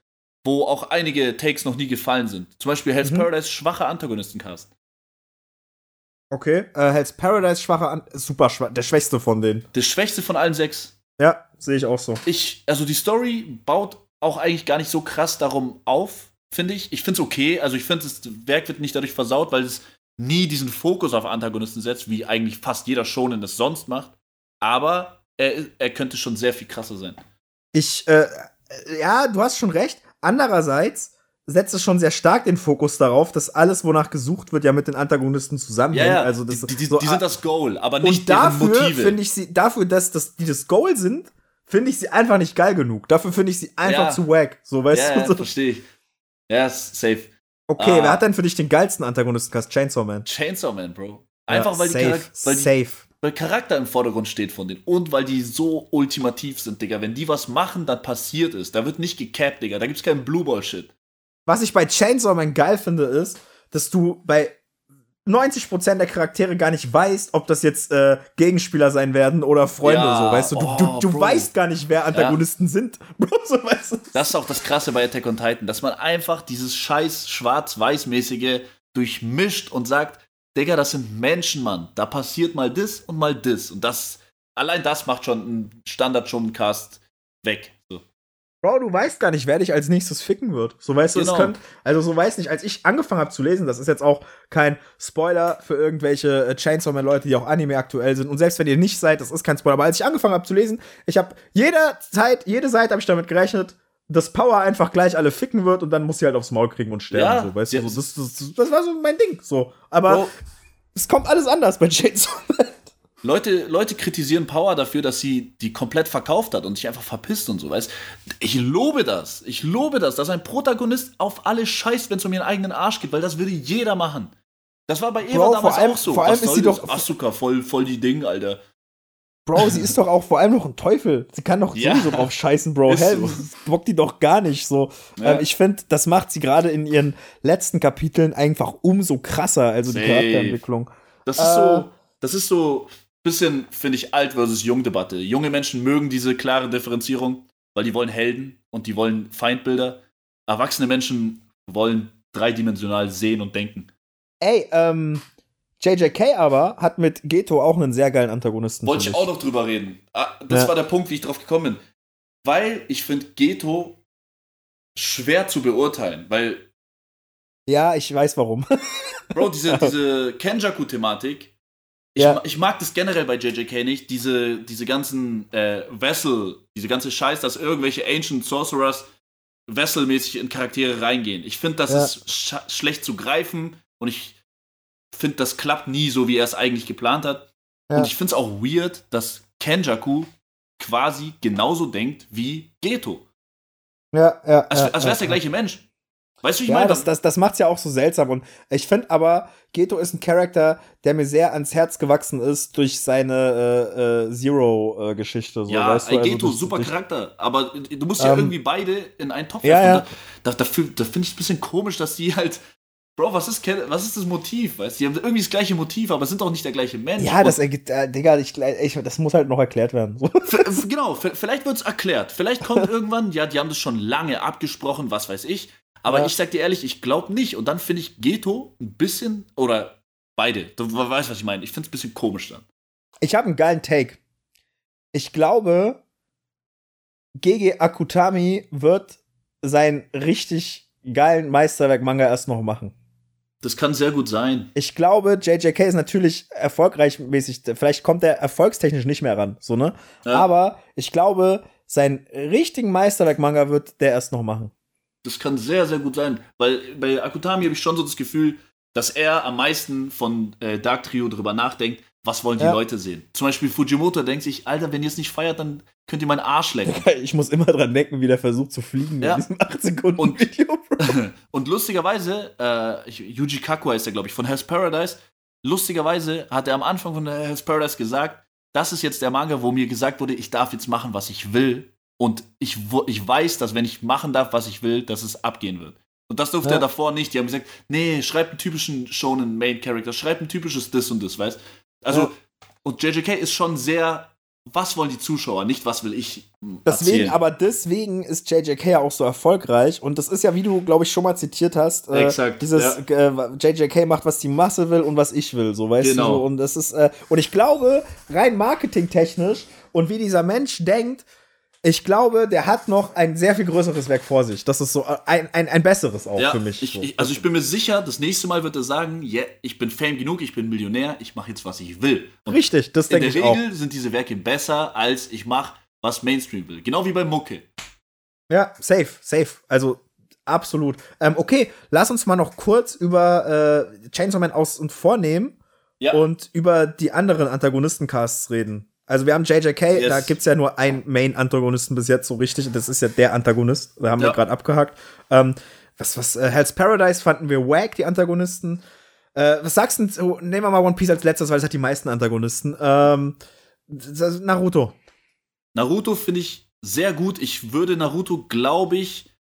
wo auch einige Takes noch nie gefallen sind. Zum Beispiel Hell's mhm. Paradise schwache Antagonistencast. Okay, äh, Hell's Paradise schwache, An super schwach, der schwächste von denen. Der schwächste von allen sechs. Ja, sehe ich auch so. Ich, also die Story baut auch eigentlich gar nicht so krass darum auf, finde ich. Ich finde es okay, also ich finde, das Werk wird nicht dadurch versaut, weil es nie diesen Fokus auf Antagonisten setzt, wie eigentlich fast jeder Shonen das sonst macht. Aber er, er könnte schon sehr viel krasser sein. Ich, äh, ja, du hast schon recht. Andererseits setzt es schon sehr stark den Fokus darauf, dass alles, wonach gesucht wird, ja mit den Antagonisten zusammenhängt. Ja, ja. Also das, die, die, so, die sind das Goal, aber und nicht deren dafür Motive. finde ich sie, dafür, dass, dass die das Goal sind, finde ich sie einfach nicht geil genug. Dafür finde ich sie einfach Ja. zu wack. So, weißt ja, du? ja, So. verstehe ich. Ja, ist safe. Okay, Ah. wer hat denn für dich den geilsten Antagonistencast? Chainsaw Man. Chainsaw Man, Bro. Einfach weil, die safe, Charak weil, die, safe. Weil Charakter im Vordergrund steht von denen und weil die so ultimativ sind, Digga. Wenn die was machen, dann passiert es. Da wird nicht gecapped, Digga. Da gibt's keinen Blue Ball Shit. Was ich bei Chainsaw Man geil finde, ist, dass du bei 90% der Charaktere gar nicht weißt, ob das jetzt äh, Gegenspieler sein werden oder Freunde Ja, so, weißt du? Du, oh, du, du weißt gar nicht, wer Antagonisten sind. Bro, so, weißt du? Das ist auch das Krasse bei Attack on Titan, dass man einfach dieses scheiß Schwarz-Weiß-mäßige durchmischt und sagt, Digga, das sind Menschen, Mann. Da passiert mal das und mal das. Und das, allein das macht schon einen Standard-Cast weg. So. Bro, du weißt gar nicht, wer dich als nächstes ficken wird. So weißt du, es Genau. könnt, also so weiß nicht, als ich angefangen habe zu lesen, das ist jetzt auch kein Spoiler für irgendwelche äh, Chainsaw Man Leute, die auch Anime aktuell sind und selbst wenn ihr nicht seid, das ist kein Spoiler, aber als ich angefangen habe zu lesen, ich habe jede Zeit, jede Seite habe ich damit gerechnet, dass Power einfach gleich alle ficken wird und dann muss sie halt aufs Maul kriegen und sterben, Ja, so, weißt du, so, das, das, das war so mein Ding, so, aber Bro, es kommt alles anders bei Chainsaw Man. Leute, Leute kritisieren Power dafür, dass sie die komplett verkauft hat und sich einfach verpisst und so, weißt Ich lobe das. Ich lobe das, dass ein Protagonist auf alle scheißt, wenn es um ihren eigenen Arsch geht, weil das würde jeder machen. Das war bei Eva Bro, damals allem- auch so. vor allem ist sie das? doch- Asuka, voll, voll die Ding, Alter. Bro, sie ist doch auch vor allem noch ein Teufel. Sie kann doch Ja. sowieso drauf scheißen, Bro. Hä? so. Bockt die doch gar nicht so. Ja. Ähm, ich finde, das macht sie gerade in ihren letzten Kapiteln einfach umso krasser, also die Safe. Charakterentwicklung. Das ist Äh. so, das ist so bisschen, finde ich, alt versus jung Debatte. Junge Menschen mögen diese klare Differenzierung, weil die wollen Helden und die wollen Feindbilder. Erwachsene Menschen wollen dreidimensional sehen und denken. Ey, ähm, JJK aber hat mit Geto auch einen sehr geilen Antagonisten. Wollte ich auch noch drüber reden. Ah, das Ja. war der Punkt, wie ich drauf gekommen bin. Weil ich finde Geto schwer zu beurteilen, weil, Ja, ich weiß warum. Bro, diese, diese Kenjaku-Thematik, ich, Ja. ich mag das generell bei JJK nicht, diese, diese ganzen äh, Vessel, diese ganze Scheiß, dass irgendwelche Ancient Sorcerers Vessel-mäßig in Charaktere reingehen. Ich finde, das Ja. ist sch schlecht zu greifen und ich finde, das klappt nie so, wie er es eigentlich geplant hat. Ja. Und ich finde es auch weird, dass Kenjaku quasi genauso denkt wie Geto. Ja, ja. Als, ja, als wäre es ja, der gleiche Mensch. Weißt du, wie ich Ja, meine? das, das, das macht's ja auch so seltsam. Und ich finde aber, Geto ist ein Charakter, der mir sehr ans Herz gewachsen ist durch seine äh, äh, Zero-Geschichte. So, ja, weißt du? Also Geto, das- super Charakter. Aber du musst ja Ähm, irgendwie beide in einen Topf ja, ja. Da, da, da finde ich es ein bisschen komisch, dass die halt. Bro, was ist, was ist das Motiv? Weißt die haben irgendwie das gleiche Motiv, aber sind auch nicht der gleiche Mensch. Ja, das ergibt, äh, Digga, ich, ich, das muss halt noch erklärt werden. Genau, vielleicht wird es erklärt. Vielleicht kommt irgendwann, ja, die haben das schon lange abgesprochen, was weiß ich. Aber Ja. ich sag dir ehrlich, ich glaube nicht. Und dann finde ich Geto ein bisschen, oder beide, du weißt, was ich meine. Ich finde es ein bisschen komisch dann. Ich habe einen geilen Take. Ich glaube, Gege Akutami wird seinen richtig geilen Meisterwerk-Manga erst noch machen. Das kann sehr gut sein. Ich glaube, JJK ist natürlich erfolgreich mäßig, vielleicht kommt er erfolgstechnisch nicht mehr ran, so, ne? Ja. Aber ich glaube, seinen richtigen Meisterwerk-Manga wird der erst noch machen. Das kann sehr, sehr gut sein. Weil bei Akutami habe ich schon so das Gefühl, dass er am meisten von äh, Dark Trio drüber nachdenkt, was wollen die Ja. Leute sehen. Zum Beispiel Fujimoto denkt sich, Alter, wenn ihr es nicht feiert, dann könnt ihr meinen Arsch lecken. Ich muss immer dran denken, wie der versucht zu fliegen Ja. in diesem 8 Sekunden Und- Video, Bro. Und lustigerweise, äh, Yuji Kaku heißt er, glaube ich, von Hell's Paradise. Lustigerweise hat er am Anfang von Hell's Paradise gesagt, das ist jetzt der Manga, wo mir gesagt wurde, ich darf jetzt machen, was ich will. Und ich, ich weiß, dass wenn ich machen darf, was ich will, dass es abgehen wird. Und das durfte Ja. er davor nicht. Die haben gesagt, nee, schreib einen typischen Shonen Main Character, schreib ein typisches das und das, weißt? Also, Ja. und JJK ist schon sehr, was wollen die Zuschauer, nicht was will ich hm, Deswegen, erzählen. aber deswegen ist JJK ja auch so erfolgreich. Und das ist ja, wie du, glaube ich, schon mal zitiert hast, äh, Exakt, dieses äh, JJK macht, was die Masse will und was ich will, so weißt Genau. du. so. Und das ist, äh, und ich glaube, rein marketingtechnisch und wie dieser Mensch denkt, ich glaube, der hat noch ein sehr viel größeres Werk vor sich. Das ist so ein, ein, ein besseres auch Ja, für mich. Ich, so. ich, also ich bin mir sicher, das nächste Mal wird er sagen, yeah, ich bin Fame genug, ich bin Millionär, ich mache jetzt, was ich will. Und Richtig, das in denke der ich auch. Regel sind diese Werke besser, als ich mache, was Mainstream will. Genau wie bei Mucke. Ja, safe, safe. Also Absolut. Ähm, okay, lass uns mal noch kurz über äh, Chainsaw Man aus und vornehmen Ja. und über die anderen Antagonistencasts reden. Also wir haben JJK, Yes. da gibt's ja nur einen Main-Antagonisten bis jetzt so richtig. Das ist ja der Antagonist. Da haben wir Ja. gerade abgehakt. Ähm, was, was, äh, Hell's Paradise fanden wir wack, die Antagonisten. Äh, was sagst du, oh, nehmen wir mal One Piece als letztes, weil es hat die meisten Antagonisten. Ähm, Naruto. Naruto finde ich sehr gut. Ich würde Naruto, glaube ich,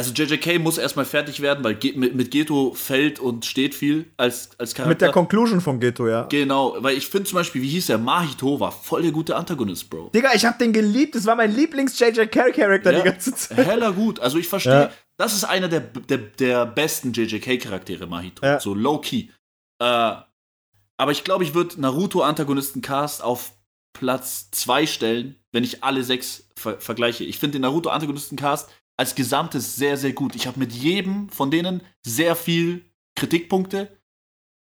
also JJK muss erstmal fertig werden, weil mit, mit Geto fällt und steht viel als, als Charakter. Mit der Conclusion von Geto, ja. Genau, weil ich finde zum Beispiel, wie hieß der? Mahito war voll der gute Antagonist, Bro. Digga, ich hab den geliebt. Das war mein Lieblings-JJK-Charakter Ja. die ganze Zeit. Heller gut. Also ich verstehe, Ja. das ist einer der, der, der besten JJK-Charaktere, Mahito. Ja. So low-key. Äh, aber ich glaube, ich würde Naruto-Antagonisten-Cast auf Platz 2 stellen, wenn ich alle sechs ver vergleiche. Ich finde den Naruto-Antagonisten-Cast als Gesamtes sehr, sehr gut. Ich habe mit jedem von denen sehr viel Kritikpunkte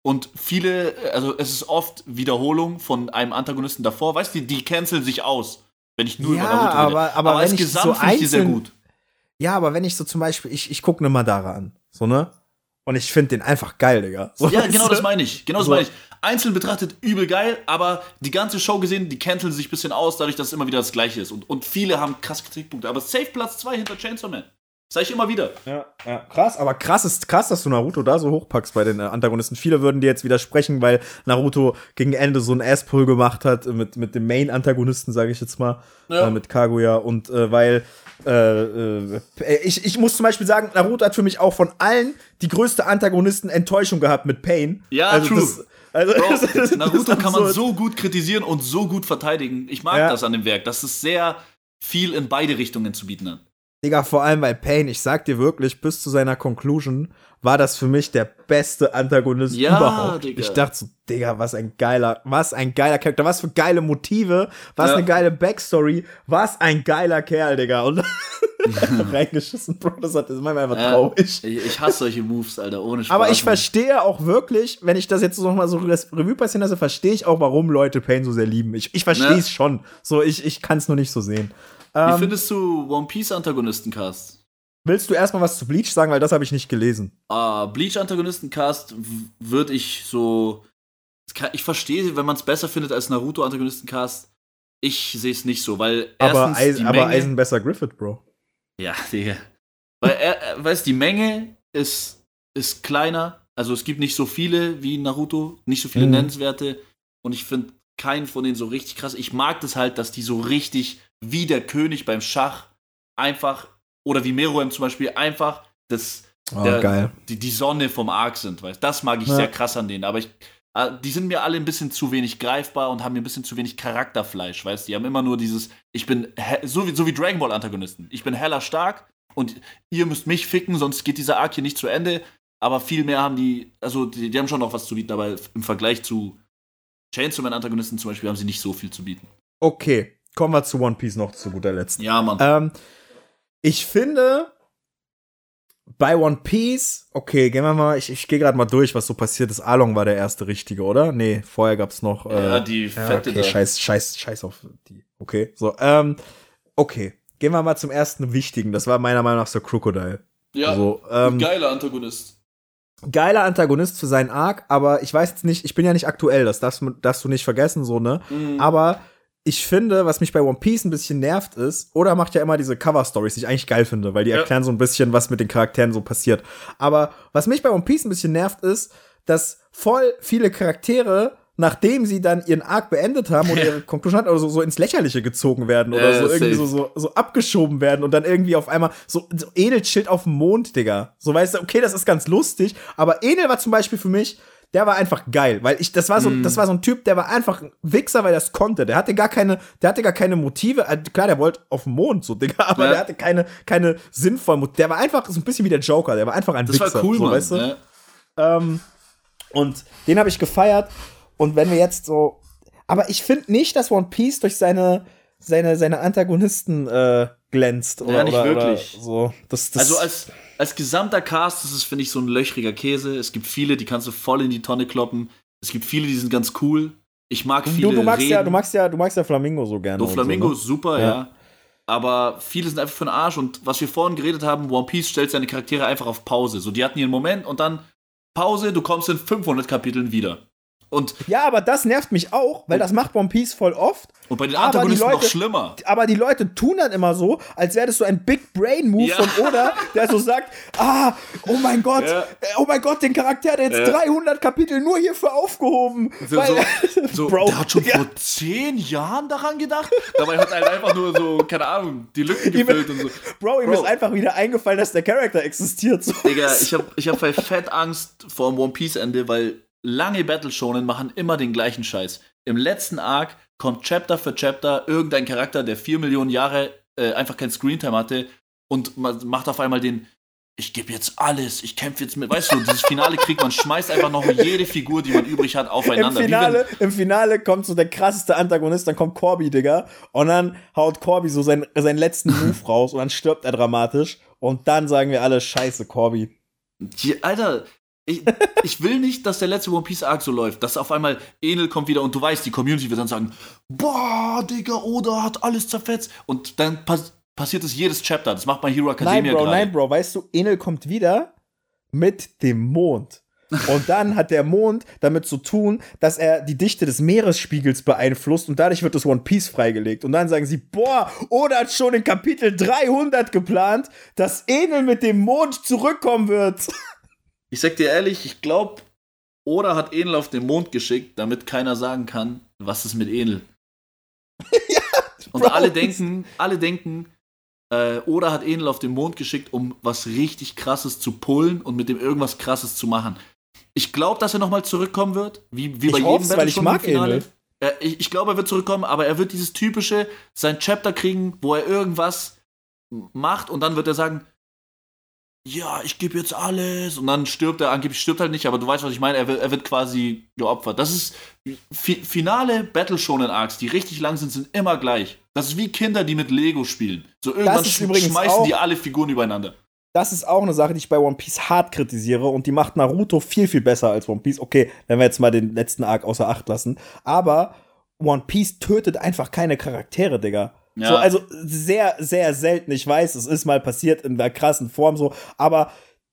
und viele, also es ist oft Wiederholung von einem Antagonisten davor. Weißt du, die, die canceln sich aus, wenn ich nur Ja, über Naruto rede. aber- aber als Gesamt so finde ich die sehr gut. Ja, aber wenn ich so zum Beispiel, ich, ich gucke eine Madara an, so, ne? Und ich finde den einfach geil, Digga. So, Ja, genau das meine ich. Genau das So. meine ich. Einzeln betrachtet übel geil, aber die ganze Show gesehen, die canceln sich ein bisschen aus, dadurch, dass es immer wieder das Gleiche ist. Und, und viele haben krass Kritikpunkte. Aber safe Platz 2 hinter Chainsaw Man. Sag ich immer wieder. Ja, ja, krass, aber krass ist krass, dass du Naruto da so hochpackst bei den äh, Antagonisten. Viele würden dir jetzt widersprechen, weil Naruto gegen Ende so ein Asspull gemacht hat äh, mit, mit dem Main-Antagonisten, sage ich jetzt mal, Ja. äh, mit Kaguya und äh, weil äh, äh, ich, ich muss zum Beispiel sagen, Naruto hat für mich auch von allen die größte Antagonisten-Enttäuschung gehabt mit Pain. Ja, also true. Das, also Bro, das ist Naruto kann man so gut kritisieren und so gut verteidigen. Ich mag Ja. das an dem Werk, dass es sehr viel in beide Richtungen zu bieten hat. Digga, vor allem bei Pain, ich sag dir wirklich, bis zu seiner Conclusion war das für mich der beste Antagonist Ja, überhaupt. Digga. Ich dachte so, Digga, was ein geiler, was ein geiler Charakter, was für geile Motive, was Ja. eine geile Backstory, was ein geiler Kerl, Digga. Und reingeschissen, Bro, das, hat, das ist manchmal einfach Ja. traurig. Ich, ich hasse solche Moves, Alter, ohne Spaß. Aber ich verstehe auch wirklich, wenn ich das jetzt so nochmal so das Revue passieren lasse, verstehe ich auch, warum Leute Pain so sehr lieben. Ich, ich verstehe Ne? es schon. So, ich, ich kann es nur nicht so sehen. Wie Ähm, findest du One Piece Antagonistencast? willst du erstmal was zu Bleach sagen, weil das habe ich nicht gelesen. Ah, Bleach Antagonistencast würde ich so. Ich verstehe, wenn man es besser findet als Naruto Antagonistencast. Ich sehe es nicht so, weil Aber, erstens Eis, die aber Eisen besser Griffith, Bro. Ja, Digga. Weil er, äh, weißt die Menge ist, ist kleiner. Also es gibt nicht so viele wie Naruto, nicht so viele Mhm. nennenswerte. Und ich finde keinen von denen so richtig krass. Ich mag das halt, dass die so richtig wie der König beim Schach einfach, oder wie Meruem zum Beispiel, einfach das, Oh, Der- geil. die, die Sonne vom Arc sind. Weißt? Das mag ich Ja. sehr krass an denen. Aber ich, äh, die sind mir alle ein bisschen zu wenig greifbar und haben mir ein bisschen zu wenig Charakterfleisch. Weißt? Die haben immer nur dieses, ich bin, so wie, so wie Dragon Ball Antagonisten. Ich bin heller stark und ihr müsst mich ficken, sonst geht dieser Arc hier nicht zu Ende. Aber viel mehr haben die, also die, die haben schon noch was zu bieten, aber im Vergleich zu Chainsaw Man Antagonisten zum Beispiel haben sie nicht so viel zu bieten. Okay, kommen wir zu One Piece noch zu guter Letzt. Ja, Mann. Ähm, ich finde, bei One Piece, okay, gehen wir mal, ich, ich gehe gerade mal durch, was so passiert ist. Along war der erste richtige, oder? Nee, vorher gab's noch. Äh, ja, die ja, fette okay, da. scheiß, scheiß, scheiß auf die. Okay, so, ähm, okay. Gehen wir mal zum ersten wichtigen. Das war meiner Meinung nach so Crocodile. Ja, So, ähm, geiler Antagonist. geiler Antagonist für seinen Arc, aber ich weiß jetzt nicht, ich bin ja nicht aktuell, das darfst, du- darfst du nicht vergessen, so, ne? Mhm. Aber ich finde, was mich bei One Piece ein bisschen nervt ist, oder macht ja immer diese Cover-Stories, die ich eigentlich geil finde, weil die Ja. erklären so ein bisschen, was mit den Charakteren so passiert. Aber was mich bei One Piece ein bisschen nervt, ist, dass voll viele Charaktere, nachdem sie dann ihren Arc beendet haben oder ihre Conclusion hat, oder so, so ins Lächerliche gezogen werden oder Ja, so irgendwie so, so, so abgeschoben werden und dann irgendwie auf einmal so, so Edelschild auf dem Mond, Digga. So weißt du, okay, das ist ganz lustig, aber Enel war zum Beispiel für mich, der war einfach geil, weil ich, das war so, Mhm. das war so ein Typ, der war einfach ein Wichser, weil es konnte. Der hatte gar keine, der hatte gar keine Motive. Äh, Klar, der wollte auf den Mond, so, Digga, aber Ja. der hatte keine, keine sinnvollen Motive. Der war einfach so ein bisschen wie der Joker, der war einfach ein Das Wichser. war cool, so, Mann. Weißt du? ja. Ähm, und den habe ich gefeiert. Und wenn wir jetzt so. Aber ich finde nicht, dass One Piece durch seine, seine, seine Antagonisten äh, glänzt. Oder, Ja, nicht oder, wirklich. Oder so. Das, das, Also als, als gesamter Cast ist es, finde ich, so ein löchriger Käse. Es gibt viele, die kannst du voll in die Tonne kloppen. Es gibt viele, die sind ganz cool. Ich mag viele du, du, magst Reden. ja, du magst ja, du magst ja Flamingo so gerne. und Doflamingo So, ist super, Ja. ja. aber viele sind einfach für den Arsch. Und was wir vorhin geredet haben, One Piece stellt seine Charaktere einfach auf Pause. So, die hatten ihren Moment und dann Pause, du kommst in 500 Kapiteln wieder. Und ja, aber das nervt mich auch, weil das macht One Piece voll oft. Und bei den Antagonisten Leute, noch schlimmer. Aber die Leute tun dann immer so, als wäre das so ein Big Brain Move ja. von Oda, der so sagt, ah, oh mein Gott, ja. oh mein Gott, den Charakter hat jetzt ja. 300 Kapitel nur hierfür aufgehoben. So, weil, so, Bro, der hat schon vor 10 Jahren daran gedacht. Dabei hat er einfach nur so, keine Ahnung, die Lücken gefüllt und so. Bro, ihm Bro. ist einfach wieder eingefallen, dass der Charakter existiert. So. Digga, ich hab, ich hab bei Fett Angst vor dem One Piece Ende, weil lange Battle Shonen machen immer den gleichen Scheiß. Im letzten Arc kommt Chapter für Chapter irgendein Charakter, der vier Millionen Jahre äh, einfach kein Screentime hatte und macht auf einmal den ich gebe jetzt alles, ich kämpfe jetzt mit, weißt du, dieses Finale kriegt man schmeißt einfach noch jede Figur, die man übrig hat, aufeinander. Im Finale, im Finale kommt so der krasseste Antagonist, dann kommt Corby, Digga, und dann haut Corby so seinen, seinen letzten Move raus und dann stirbt er dramatisch und dann sagen wir alle, scheiße, Corby. Die, Alter, ich, ich, will nicht, dass der letzte One Piece Arc so läuft, dass auf einmal Enel kommt wieder und du weißt, die Community wird dann sagen, boah, Digga, Oda hat alles zerfetzt. Und dann pass passiert es jedes Chapter. Das macht bei Hero Academia Nein, Bro, grade. nein, Bro, weißt du, Enel kommt wieder mit dem Mond. Und dann hat der Mond damit zu tun, dass er die Dichte des Meeresspiegels beeinflusst und dadurch wird das One Piece freigelegt. Und dann sagen sie, boah, Oda hat schon in Kapitel 300 geplant, dass Enel mit dem Mond zurückkommen wird. Ich sag dir ehrlich, ich glaube, Oda hat Enel auf den Mond geschickt, damit keiner sagen kann, was ist mit Enel. ja, und alle denken, alle denken, äh, Oda hat Enel auf den Mond geschickt, um was richtig krasses zu pullen und mit dem irgendwas krasses zu machen. Ich glaube, dass er nochmal zurückkommen wird, wie, wie bei ich jedem weil ich mag Enel. Äh, ich, ich glaube, er wird zurückkommen, aber er wird dieses typische, sein Chapter kriegen, wo er irgendwas macht und dann wird er sagen, ja, ich gebe jetzt alles und dann stirbt er, angeblich stirbt halt nicht, aber du weißt, was ich meine, er wird, er wird quasi geopfert. Das ist fi finale Battle Shonen Arcs, die richtig lang sind, sind immer gleich. Das ist wie Kinder, die mit Lego spielen. So irgendwann sch schmeißen die alle Figuren übereinander. Das ist auch eine Sache, die ich bei One Piece hart kritisiere und die macht Naruto viel, viel besser als One Piece. Okay, wenn wir jetzt mal den letzten Arc außer Acht lassen. Aber One Piece tötet einfach keine Charaktere, Digga. Ja. So, also sehr, sehr selten. Ich weiß, es ist mal passiert in der krassen Form so, aber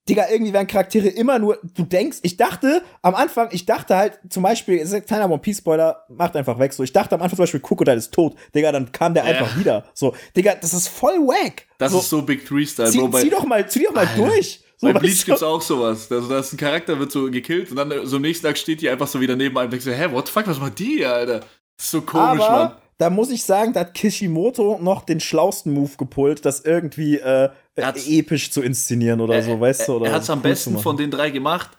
Digga, irgendwie werden Charaktere immer nur, du denkst, ich dachte am Anfang, ich dachte halt zum Beispiel, ist ein kleiner One Piece Spoiler, macht einfach weg, so, ich dachte am Anfang zum Beispiel, Crocodile ist tot, Digga, dann kam der ja. einfach wieder, so, Digga, das ist voll wack. Das so, ist so Big Three Style, zieh. Zieh doch mal, zieh doch mal Alter. durch. So, Bei Bleach gibt's auch sowas. Also, da ist ein Charakter, wird so gekillt und dann so am nächsten Tag steht die einfach so wieder neben einem und denkst so, hä, what the fuck, was macht die, Alter? Das ist so komisch, Aber, Mann da muss ich sagen, da hat Kishimoto noch den schlausten Move gepult, das irgendwie äh, episch zu inszenieren oder so, weißt du? Oder er hat es am besten von den drei gemacht,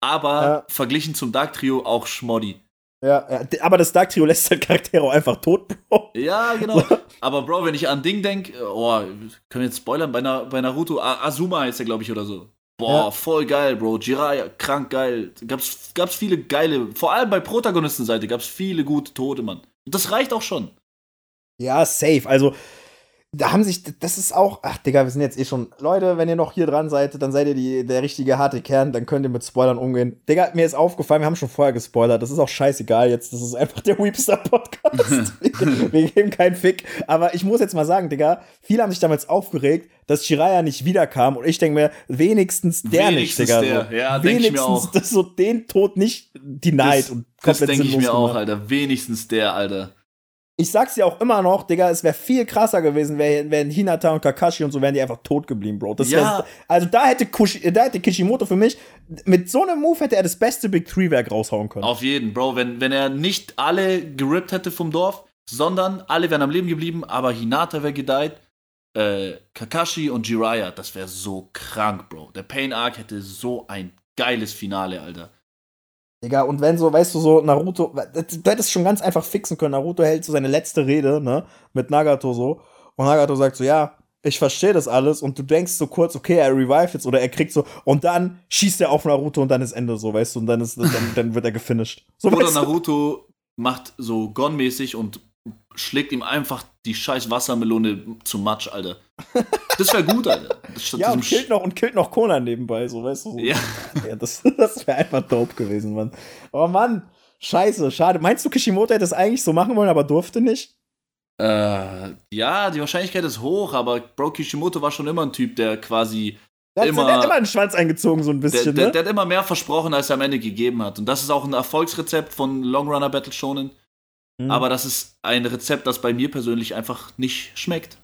aber ja. verglichen zum Dark Trio auch Schmoddy. Ja, ja, aber das Dark Trio lässt halt Charaktere auch einfach tot, Bro. Ja, genau. aber Bro, wenn ich an Ding denke, oh, können wir jetzt spoilern, bei, Na bei Naruto, Azuma heißt er, glaube ich, oder so. Boah, ja. voll geil, Bro. Jiraiya, krank geil. Gab's, gab's viele geile, vor allem bei Protagonistenseite gab's viele gute Tote, Mann. Das reicht auch schon. Ja, safe. Also, da haben sich, das ist auch, ach Digga, wir sind jetzt eh schon, Leute, wenn ihr noch hier dran seid, dann seid ihr die, der richtige harte Kern, dann könnt ihr mit Spoilern umgehen. Digga, mir ist aufgefallen, wir haben schon vorher gespoilert, das ist auch scheißegal jetzt, das ist einfach der Weepster-Podcast. wir geben keinen Fick, aber ich muss jetzt mal sagen, Digga, viele haben sich damals aufgeregt, dass Shiraya nicht wiederkam und ich denke mir, wenigstens der wenigstens nicht, Digga. Der. Ja, wenigstens ich mir auch. Das so den Tod nicht denied das, und Das denke ich mir auch, Alter, wenigstens der, Alter ich sag's ja auch immer noch, Digga, es wäre viel krasser gewesen, wären Hinata und Kakashi und so wären die einfach tot geblieben, Bro. Das ja. Wär, also da hätte, Kushi, da hätte Kishimoto für mich, mit so einem Move hätte er das beste Big Three-Werk raushauen können. Auf jeden, Bro. Wenn, wenn er nicht alle gerippt hätte vom Dorf, sondern alle wären am Leben geblieben, aber Hinata wäre gedeiht, äh, Kakashi und Jiraiya, das wäre so krank, Bro. Der Pain Arc hätte so ein geiles Finale, Alter. Digga, und wenn so, weißt du, so Naruto, du hättest schon ganz einfach fixen können. Naruto hält so seine letzte Rede, ne, mit Nagato so. Und Nagato sagt so, ja, ich verstehe das alles. Und du denkst so kurz, okay, er revive jetzt oder er kriegt so, und dann schießt er auf Naruto und dann ist Ende so, weißt du, und dann ist, dann, dann wird er gefinisht. So, oder Naruto macht so Gon-mäßig und schlägt ihm einfach die scheiß Wassermelone zum Matsch, Alter. Das wäre gut, Alter. ja, und killt, noch, und killt noch Conan nebenbei, so, weißt du? So. Ja. ja das das wäre einfach dope gewesen, Mann. Oh Mann, scheiße, schade. Meinst du, Kishimoto hätte das eigentlich so machen wollen, aber durfte nicht? Äh, ja, die Wahrscheinlichkeit ist hoch, aber Bro Kishimoto war schon immer ein Typ, der quasi Der hat, immer, der hat immer einen Schwanz eingezogen, so ein der, bisschen, der, ne? der hat immer mehr versprochen, als er am Ende gegeben hat. Und das ist auch ein Erfolgsrezept von Long Runner Battle Shonen. Mhm. Aber das ist ein Rezept, das bei mir persönlich einfach nicht schmeckt.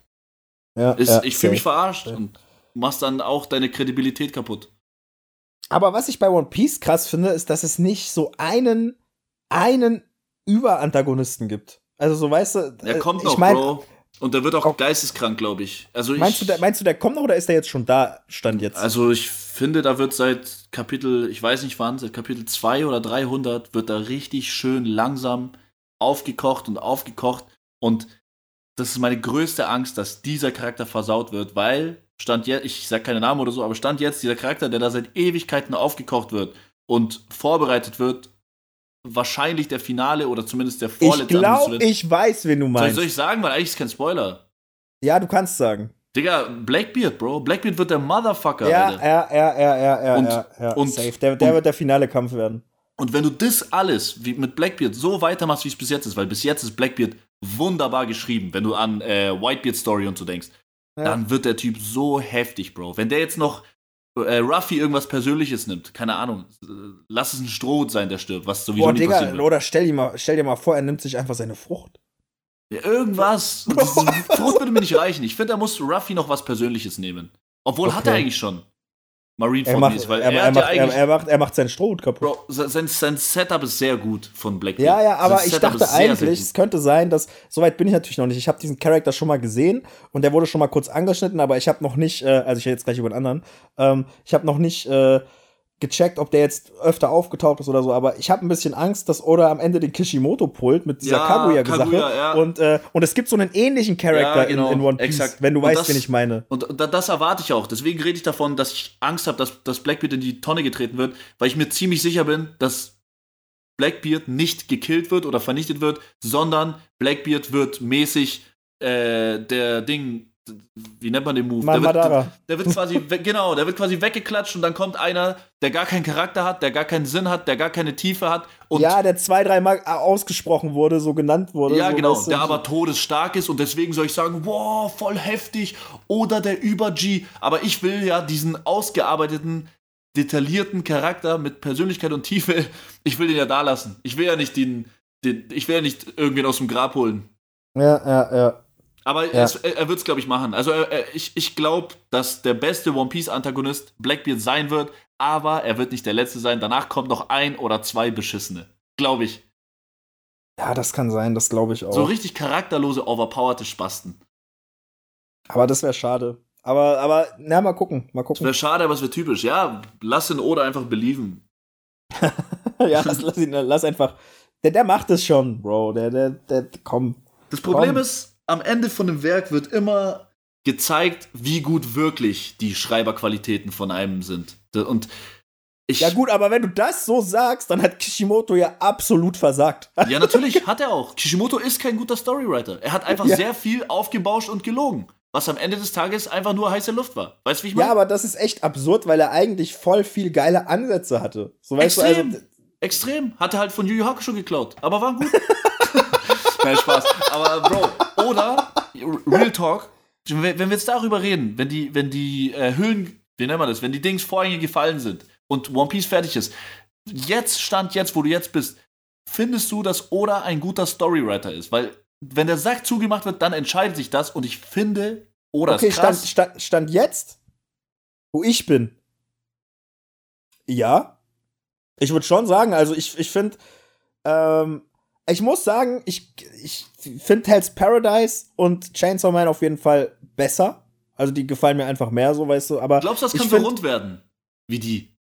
ja, Ist, ja, ich fühle mich verarscht safe. und machst dann auch deine Kredibilität kaputt. Aber was ich bei One Piece krass finde, ist, dass es nicht so einen, einen Überantagonisten gibt. Also so, weißt du, Er äh, kommt noch, ich mein, Bro. Und der wird auch Auch- geisteskrank, glaube ich. Also ich, Meinst du, der, meinst du, der kommt noch oder ist der jetzt schon da, stand jetzt? Also ich finde, da wird seit Kapitel, ich weiß nicht wann, seit Kapitel 2 oder 300 wird da richtig schön langsam aufgekocht und aufgekocht. Und das ist meine größte Angst, dass dieser Charakter versaut wird, weil stand jetzt, ich sag keine Namen oder so, aber stand jetzt dieser Charakter, der da seit Ewigkeiten aufgekocht wird und vorbereitet wird, wahrscheinlich der Finale oder zumindest der ich vorletzte glaube, Anwendungswille. ich weiß, wen du soll, meinst. soll ich sagen, weil eigentlich ist kein Spoiler. ja, du kannst sagen. Digga, Blackbeard, Bro. Blackbeard wird der Motherfucker. Ja, ja, ja, ja, ja, ja, Und- ja, ja. und- safe. Der, der und- wird der finale Kampf werden. Und wenn du das alles wie mit Blackbeard so weitermachst, wie es bis jetzt ist, weil bis jetzt ist Blackbeard wunderbar geschrieben, wenn du an äh, Whitebeard Story und so denkst, Ja. dann wird der Typ so heftig, Bro. Wenn der jetzt noch äh, Ruffy irgendwas Persönliches nimmt, keine Ahnung, lass es ein Stroh sein, der stirbt, was sowieso Boah, nicht Digga, wird. oder stell dir, mal, stell dir mal vor, er nimmt sich einfach seine Frucht. Ja, irgendwas. Frucht würde mir nicht reichen. Ich finde, da muss Ruffy noch was Persönliches nehmen. Obwohl hat er Okay. eigentlich schon. Marineford macht, mäßig, weil er, er, er, hat ja macht, er, macht, er macht seinen Strohhut kaputt. Bro, sein, sein Setup ist sehr gut von Blackbeard. Ja, ja, aber ich dachte ist sehr, sehr eigentlich, gut. es könnte sein, dass, soweit bin ich natürlich noch nicht, ich habe diesen Charakter schon mal gesehen und der wurde schon mal kurz angeschnitten, aber ich habe noch nicht, äh, also ich rede jetzt gleich über den anderen, ähm, ich habe noch nicht äh, gecheckt, ob der jetzt öfter aufgetaucht ist oder so, aber ich habe ein bisschen Angst, dass Oda am Ende den Kishimoto pullt mit dieser Ja, Kaguya-Sache Kaguya, ja. und, äh, und es gibt so einen ähnlichen Charakter Ja, genau, in, in One Piece, exakt. wenn du Und weißt, das- wen ich meine. Und da- das erwarte ich auch. Deswegen rede ich davon, dass ich Angst habe, dass, dass Blackbeard in die Tonne getreten wird, weil ich mir ziemlich sicher bin, dass Blackbeard nicht gekillt wird oder vernichtet wird, sondern Blackbeard wird mäßig äh, der Ding, wie nennt man den Move? Der wird, der wird quasi, genau, der wird quasi weggeklatscht und dann kommt einer, der gar keinen Charakter hat, der gar keinen Sinn hat, der gar keine Tiefe hat und ja, der zwei, dreimal ausgesprochen wurde, so genannt wurde. Ja, so, genau, der aber todesstark ist und deswegen soll ich sagen, wow, voll heftig oder der Über-G. Aber ich will ja diesen ausgearbeiteten, detaillierten Charakter mit Persönlichkeit und Tiefe, ich will den ja da lassen. Ich will ja nicht den, den ich will ja nicht irgendwen aus dem Grab holen. Ja, ja, ja. Aber Ja. es, er, wird es, glaube ich, machen. Also er, ich, ich glaube, dass der beste One Piece-Antagonist Blackbeard sein wird, aber er wird nicht der letzte sein. Danach kommt noch ein oder zwei beschissene. Glaube ich. Ja, das kann sein, das glaube ich auch. So richtig charakterlose, overpowerte Spasten. Aber das wäre schade. Aber, aber, na, mal gucken, mal Das gucken. wäre schade, aber es wäre typisch. Ja, lass den Oda einfach belieben. ja, lass, lass ihn, lass einfach. Der, der macht es schon, Bro. Der, der, der, komm. Das Problem Komm. ist, am Ende von dem Werk wird immer gezeigt, wie gut wirklich die Schreiberqualitäten von einem sind. Und ich. Ja, gut, aber wenn du das so sagst, dann hat Kishimoto ja absolut versagt. Ja, natürlich hat er auch. Kishimoto ist kein guter Storywriter. Er hat einfach Ja. sehr viel aufgebauscht und gelogen. Was am Ende des Tages einfach nur heiße Luft war. Weißt du, wie ich meine? Ja, aber das ist echt absurd, weil er eigentlich voll viel geile Ansätze hatte. So weißt Extrem. du, also. Extrem. Hat er halt von Yu Yu Hakusho geklaut. Aber war gut. Nein, Spaß. Aber Bro, oder Real Talk, wenn wir jetzt darüber reden, wenn die, wenn die äh, Hüllen, wie nennt man das, wenn die Dings Vorhänge gefallen sind und One Piece fertig ist, jetzt stand jetzt, wo du jetzt bist, findest du, dass Oda ein guter Storywriter ist? Weil wenn der Sack zugemacht wird, dann entscheidet sich das und ich finde, Oda Okay, ist stand, krass. stand, stand jetzt, wo ich bin. Ja. Ich würde schon sagen, also ich, ich finde, ähm, ich muss sagen, ich, ich finde Hell's Paradise und Chainsaw Man auf jeden Fall besser. Also die gefallen mir einfach mehr, so weißt du, aber. Glaubst du, das kann so rund werden? Wie die?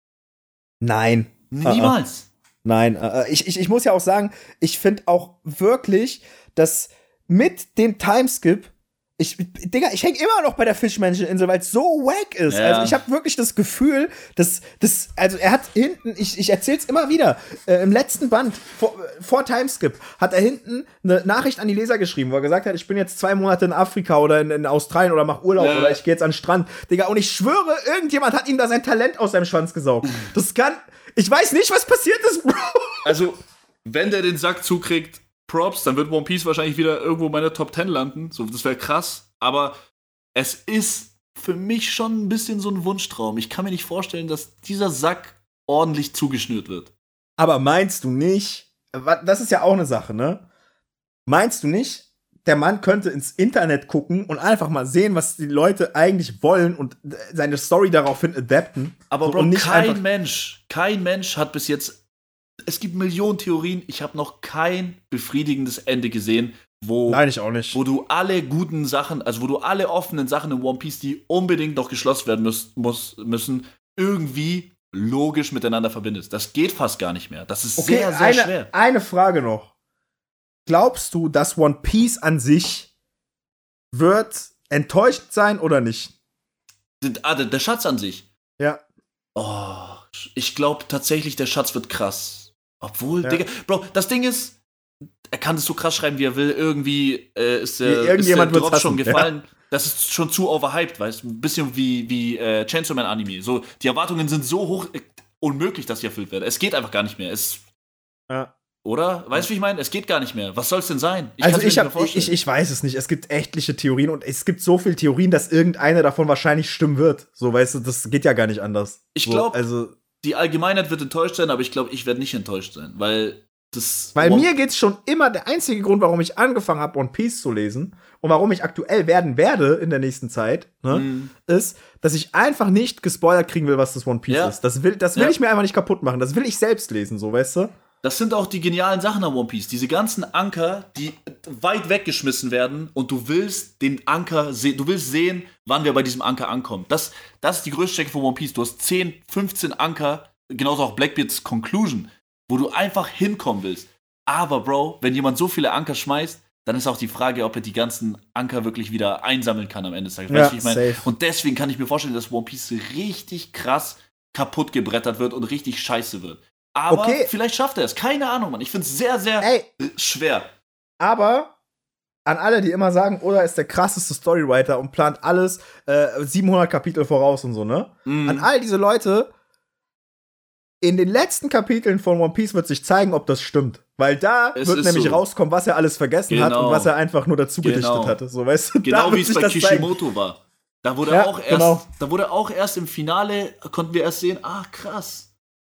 Nein. Niemals. Nein, äh, ich, ich, ich muss ja auch sagen, ich finde auch wirklich, dass mit dem Timeskip, ich, Digga, ich hänge immer noch bei der Fischmenscheninsel, weil es so wack ist. Ja. Also ich habe wirklich das Gefühl, dass das, also er hat hinten, ich, ich erzähl's immer wieder, äh, im letzten Band vor, vor Timeskip hat er hinten eine Nachricht an die Leser geschrieben, wo er gesagt hat, ich bin jetzt zwei Monate in Afrika oder in, in Australien oder mach Urlaub Ja. oder ich gehe jetzt an den Strand, Digga, und ich schwöre, irgendjemand hat ihm da sein Talent aus seinem Schwanz gesaugt. Das kann, ich weiß nicht, was passiert ist, Bro. Also, wenn der den Sack zukriegt, Props, dann wird One Piece wahrscheinlich wieder irgendwo in meiner Top 10 landen. So, das wäre krass. Aber es ist für mich schon ein bisschen so ein Wunschtraum. Ich kann mir nicht vorstellen, dass dieser Sack ordentlich zugeschnürt wird. Aber meinst du nicht, das ist ja auch eine Sache, ne? Meinst du nicht, der Mann könnte ins Internet gucken und einfach mal sehen, was die Leute eigentlich wollen und seine Story daraufhin adapten? Aber Bro, kein Mensch, kein Mensch hat bis jetzt es gibt Millionen Theorien. Ich habe noch kein befriedigendes Ende gesehen, wo, Nein, ich auch nicht. wo du alle guten Sachen, also wo du alle offenen Sachen in One Piece, die unbedingt noch geschlossen werden muss, muss, müssen, irgendwie logisch miteinander verbindest. Das geht fast gar nicht mehr. Das ist okay, sehr, sehr eine, schwer. Eine Frage noch. Glaubst du, dass One Piece an sich wird enttäuscht sein oder nicht? Ah, der Schatz an sich. Ja. Oh, ich glaube tatsächlich, der Schatz wird krass. Obwohl, ja. Digga, Bro, das Ding ist, er kann es so krass schreiben, wie er will. Irgendwie äh, ist der, Irgendjemand ist der Drop schon gefallen. Ja. Das ist schon zu overhyped, weißt du? Ein bisschen wie, wie äh, Chainsaw Man Anime. So, die Erwartungen sind so hoch, äh, unmöglich, dass sie erfüllt werden. Es geht einfach gar nicht mehr. Es, ja. Oder? Weißt du, wie ich meine? Es geht gar nicht mehr. Was soll es denn sein? Ich also ich, hab, ich, ich weiß es nicht. Es gibt etliche Theorien und es gibt so viele Theorien, dass irgendeine davon wahrscheinlich stimmen wird. So, weißt du, das geht ja gar nicht anders. Ich glaube, so, also die Allgemeinheit wird enttäuscht sein, aber ich glaube, ich werde nicht enttäuscht sein, weil das. Weil One mir geht's schon immer der einzige Grund, warum ich angefangen habe, One Piece zu lesen und warum ich aktuell werden werde in der nächsten Zeit, ne, mm. ist, dass ich einfach nicht gespoilert kriegen will, was das One Piece ja. ist. Das will, das will ja. ich mir einfach nicht kaputt machen. Das will ich selbst lesen, so, weißt du? Das sind auch die genialen Sachen an One Piece. Diese ganzen Anker, die weit weggeschmissen werden und du willst den Anker sehen, du willst sehen, wann wir bei diesem Anker ankommen. Das, das ist die größte Strecke von One Piece. Du hast 10, 15 Anker, genauso auch Blackbeards Conclusion, wo du einfach hinkommen willst. Aber, Bro, wenn jemand so viele Anker schmeißt, dann ist auch die Frage, ob er die ganzen Anker wirklich wieder einsammeln kann am Ende des Tages. Ja, weißt du, ich meine? Und deswegen kann ich mir vorstellen, dass One Piece richtig krass kaputt gebrettert wird und richtig scheiße wird. Aber okay. vielleicht schafft er es. Keine Ahnung, Mann. Ich finde es sehr, sehr Ey. schwer. Aber an alle, die immer sagen, Oda ist der krasseste Storywriter und plant alles äh, 700 Kapitel voraus und so, ne? Mm. An all diese Leute, in den letzten Kapiteln von One Piece wird sich zeigen, ob das stimmt. Weil da es wird nämlich so. rauskommen, was er alles vergessen genau. hat und genau. was er einfach nur dazu genau. gedichtet hatte. So, weißt du, genau wie es bei Kishimoto zeigen. war. Da wurde, ja, auch erst, genau. da wurde auch erst im Finale, konnten wir erst sehen, ah krass,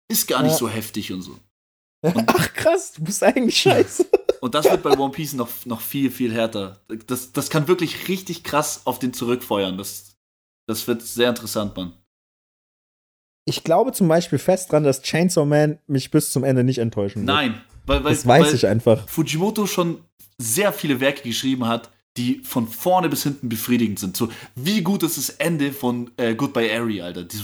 ist gar nicht ja. so heftig und so. Und Ach krass, du bist eigentlich scheiße. Und das wird bei One Piece noch, noch viel, viel härter. Das, das kann wirklich richtig krass auf den zurückfeuern. Das, das wird sehr interessant, Mann. Ich glaube zum Beispiel fest dran, dass Chainsaw Man mich bis zum Ende nicht enttäuschen wird. Nein, weil, weil, das weiß weil ich einfach. Fujimoto schon sehr viele Werke geschrieben hat, die von vorne bis hinten befriedigend sind. So, wie gut ist das Ende von äh, Goodbye Ari, Alter? Die,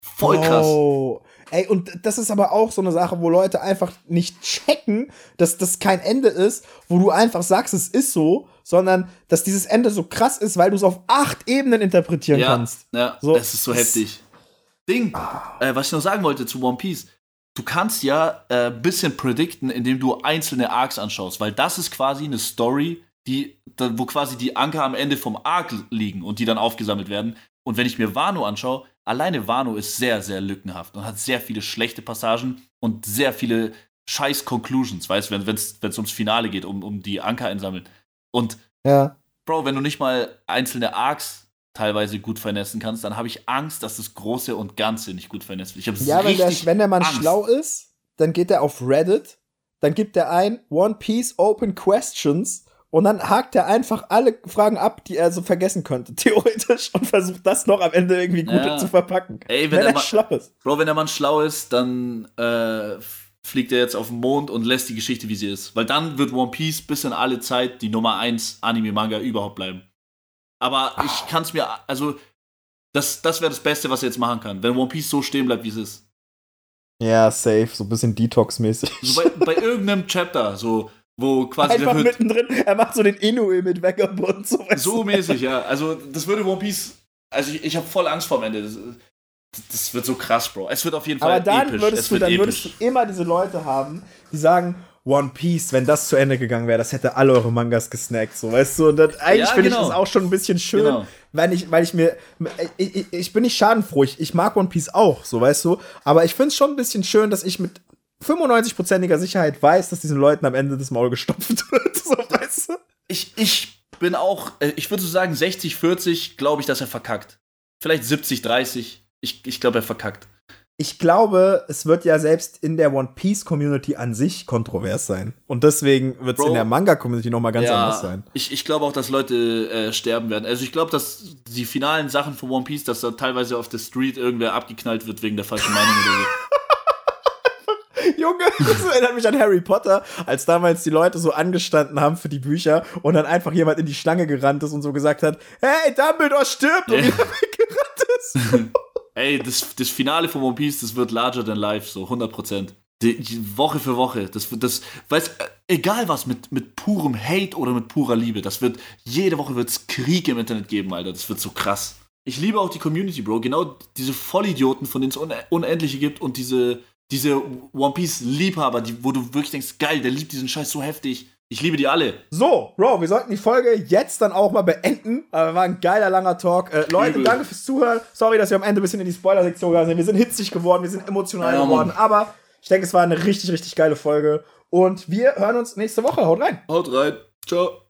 voll krass. Oh, Ey, und das ist aber auch so eine Sache, wo Leute einfach nicht checken, dass das kein Ende ist, wo du einfach sagst, es ist so, sondern dass dieses Ende so krass ist, weil du es auf acht Ebenen interpretieren ja, kannst. Ja, so, das ist so heftig. Ding, äh, was ich noch sagen wollte zu One Piece. Du kannst ja ein äh, bisschen predikten, indem du einzelne Arcs anschaust, weil das ist quasi eine Story, die, wo quasi die Anker am Ende vom Arc liegen und die dann aufgesammelt werden. Und wenn ich mir Wano anschaue, alleine Wano ist sehr, sehr lückenhaft und hat sehr viele schlechte Passagen und sehr viele scheiß Conclusions, weißt du, wenn es ums Finale geht, um, um die Anker einsammeln. Und, ja. Bro, wenn du nicht mal einzelne Arcs teilweise gut vernetzen kannst, dann habe ich Angst, dass das Große und Ganze nicht gut vernetzt wird. Ja, wenn der, wenn der Mann Angst. schlau ist, dann geht er auf Reddit, dann gibt er ein One Piece Open Questions und dann hakt er einfach alle Fragen ab, die er so vergessen könnte, theoretisch, und versucht das noch am Ende irgendwie gut ja. zu verpacken. Ey, wenn, wenn er Mann, schlau ist. Bro, wenn der Mann schlau ist, dann äh, fliegt er jetzt auf den Mond und lässt die Geschichte, wie sie ist. Weil dann wird One Piece bis in alle Zeit die Nummer 1 Anime-Manga überhaupt bleiben. Aber ich ah. kann es mir, also, das, das wäre das Beste, was er jetzt machen kann, wenn One Piece so stehen bleibt, wie es ist. Ja, safe, so ein bisschen Detox-mäßig. So bei, bei irgendeinem Chapter, so wo quasi Einfach mittendrin, er macht so den Inoue mit Vagabond. So, so mäßig, ja. Also, das würde One Piece. Also, ich, ich habe voll Angst vor dem Ende. Das, das, wird so krass, Bro. Es wird auf jeden Fall Aber dann episch. Würdest du, dann episch. würdest du immer diese Leute haben, die sagen, One Piece, wenn das zu Ende gegangen wäre, das hätte alle eure Mangas gesnackt, so, weißt du? Und das, eigentlich ja, finde genau. ich das auch schon ein bisschen schön, genau. weil, ich, weil ich mir, ich, ich, ich bin nicht schadenfroh, ich, ich mag One Piece auch, so, weißt du? Aber ich finde es schon ein bisschen schön, dass ich mit 95%iger Sicherheit weiß, dass diesen Leuten am Ende das Maul gestopft wird. So, weißt du? Ich, ich bin auch, äh, ich würde so sagen, 60, 40 glaube ich, dass er verkackt. Vielleicht 70, 30. Ich, ich glaube, er verkackt. Ich glaube, es wird ja selbst in der One Piece Community an sich kontrovers sein. Und deswegen wird es in der Manga Community noch mal ganz ja, anders sein. Ich, ich glaube auch, dass Leute äh, sterben werden. Also ich glaube, dass die finalen Sachen von One Piece, dass da teilweise auf der Street irgendwer abgeknallt wird wegen der falschen Meinung oder so. Junge, das erinnert mich an Harry Potter, als damals die Leute so angestanden haben für die Bücher und dann einfach jemand in die Schlange gerannt ist und so gesagt hat, hey, Dumbledore stirbt und wieder weggerannt ist. Ey, das, das Finale von One Piece, das wird larger than life, so 100%. Die, die Woche für Woche, das wird, das, weiß, egal was, mit, mit purem Hate oder mit purer Liebe, das wird, jede Woche wird es Krieg im Internet geben, Alter, das wird so krass. Ich liebe auch die Community, Bro, genau diese Vollidioten, von denen es Unendliche gibt und diese, diese One Piece-Liebhaber, die, wo du wirklich denkst, geil, der liebt diesen Scheiß so heftig. Ich liebe die alle. So, Bro, wir sollten die Folge jetzt dann auch mal beenden. Aber war ein geiler, langer Talk. Äh, Leute, Übel. danke fürs Zuhören. Sorry, dass wir am Ende ein bisschen in die Spoiler-Sektion gegangen sind. Wir sind hitzig geworden, wir sind emotional ja, geworden. Aber ich denke, es war eine richtig, richtig geile Folge. Und wir hören uns nächste Woche. Haut rein. Haut rein. Ciao.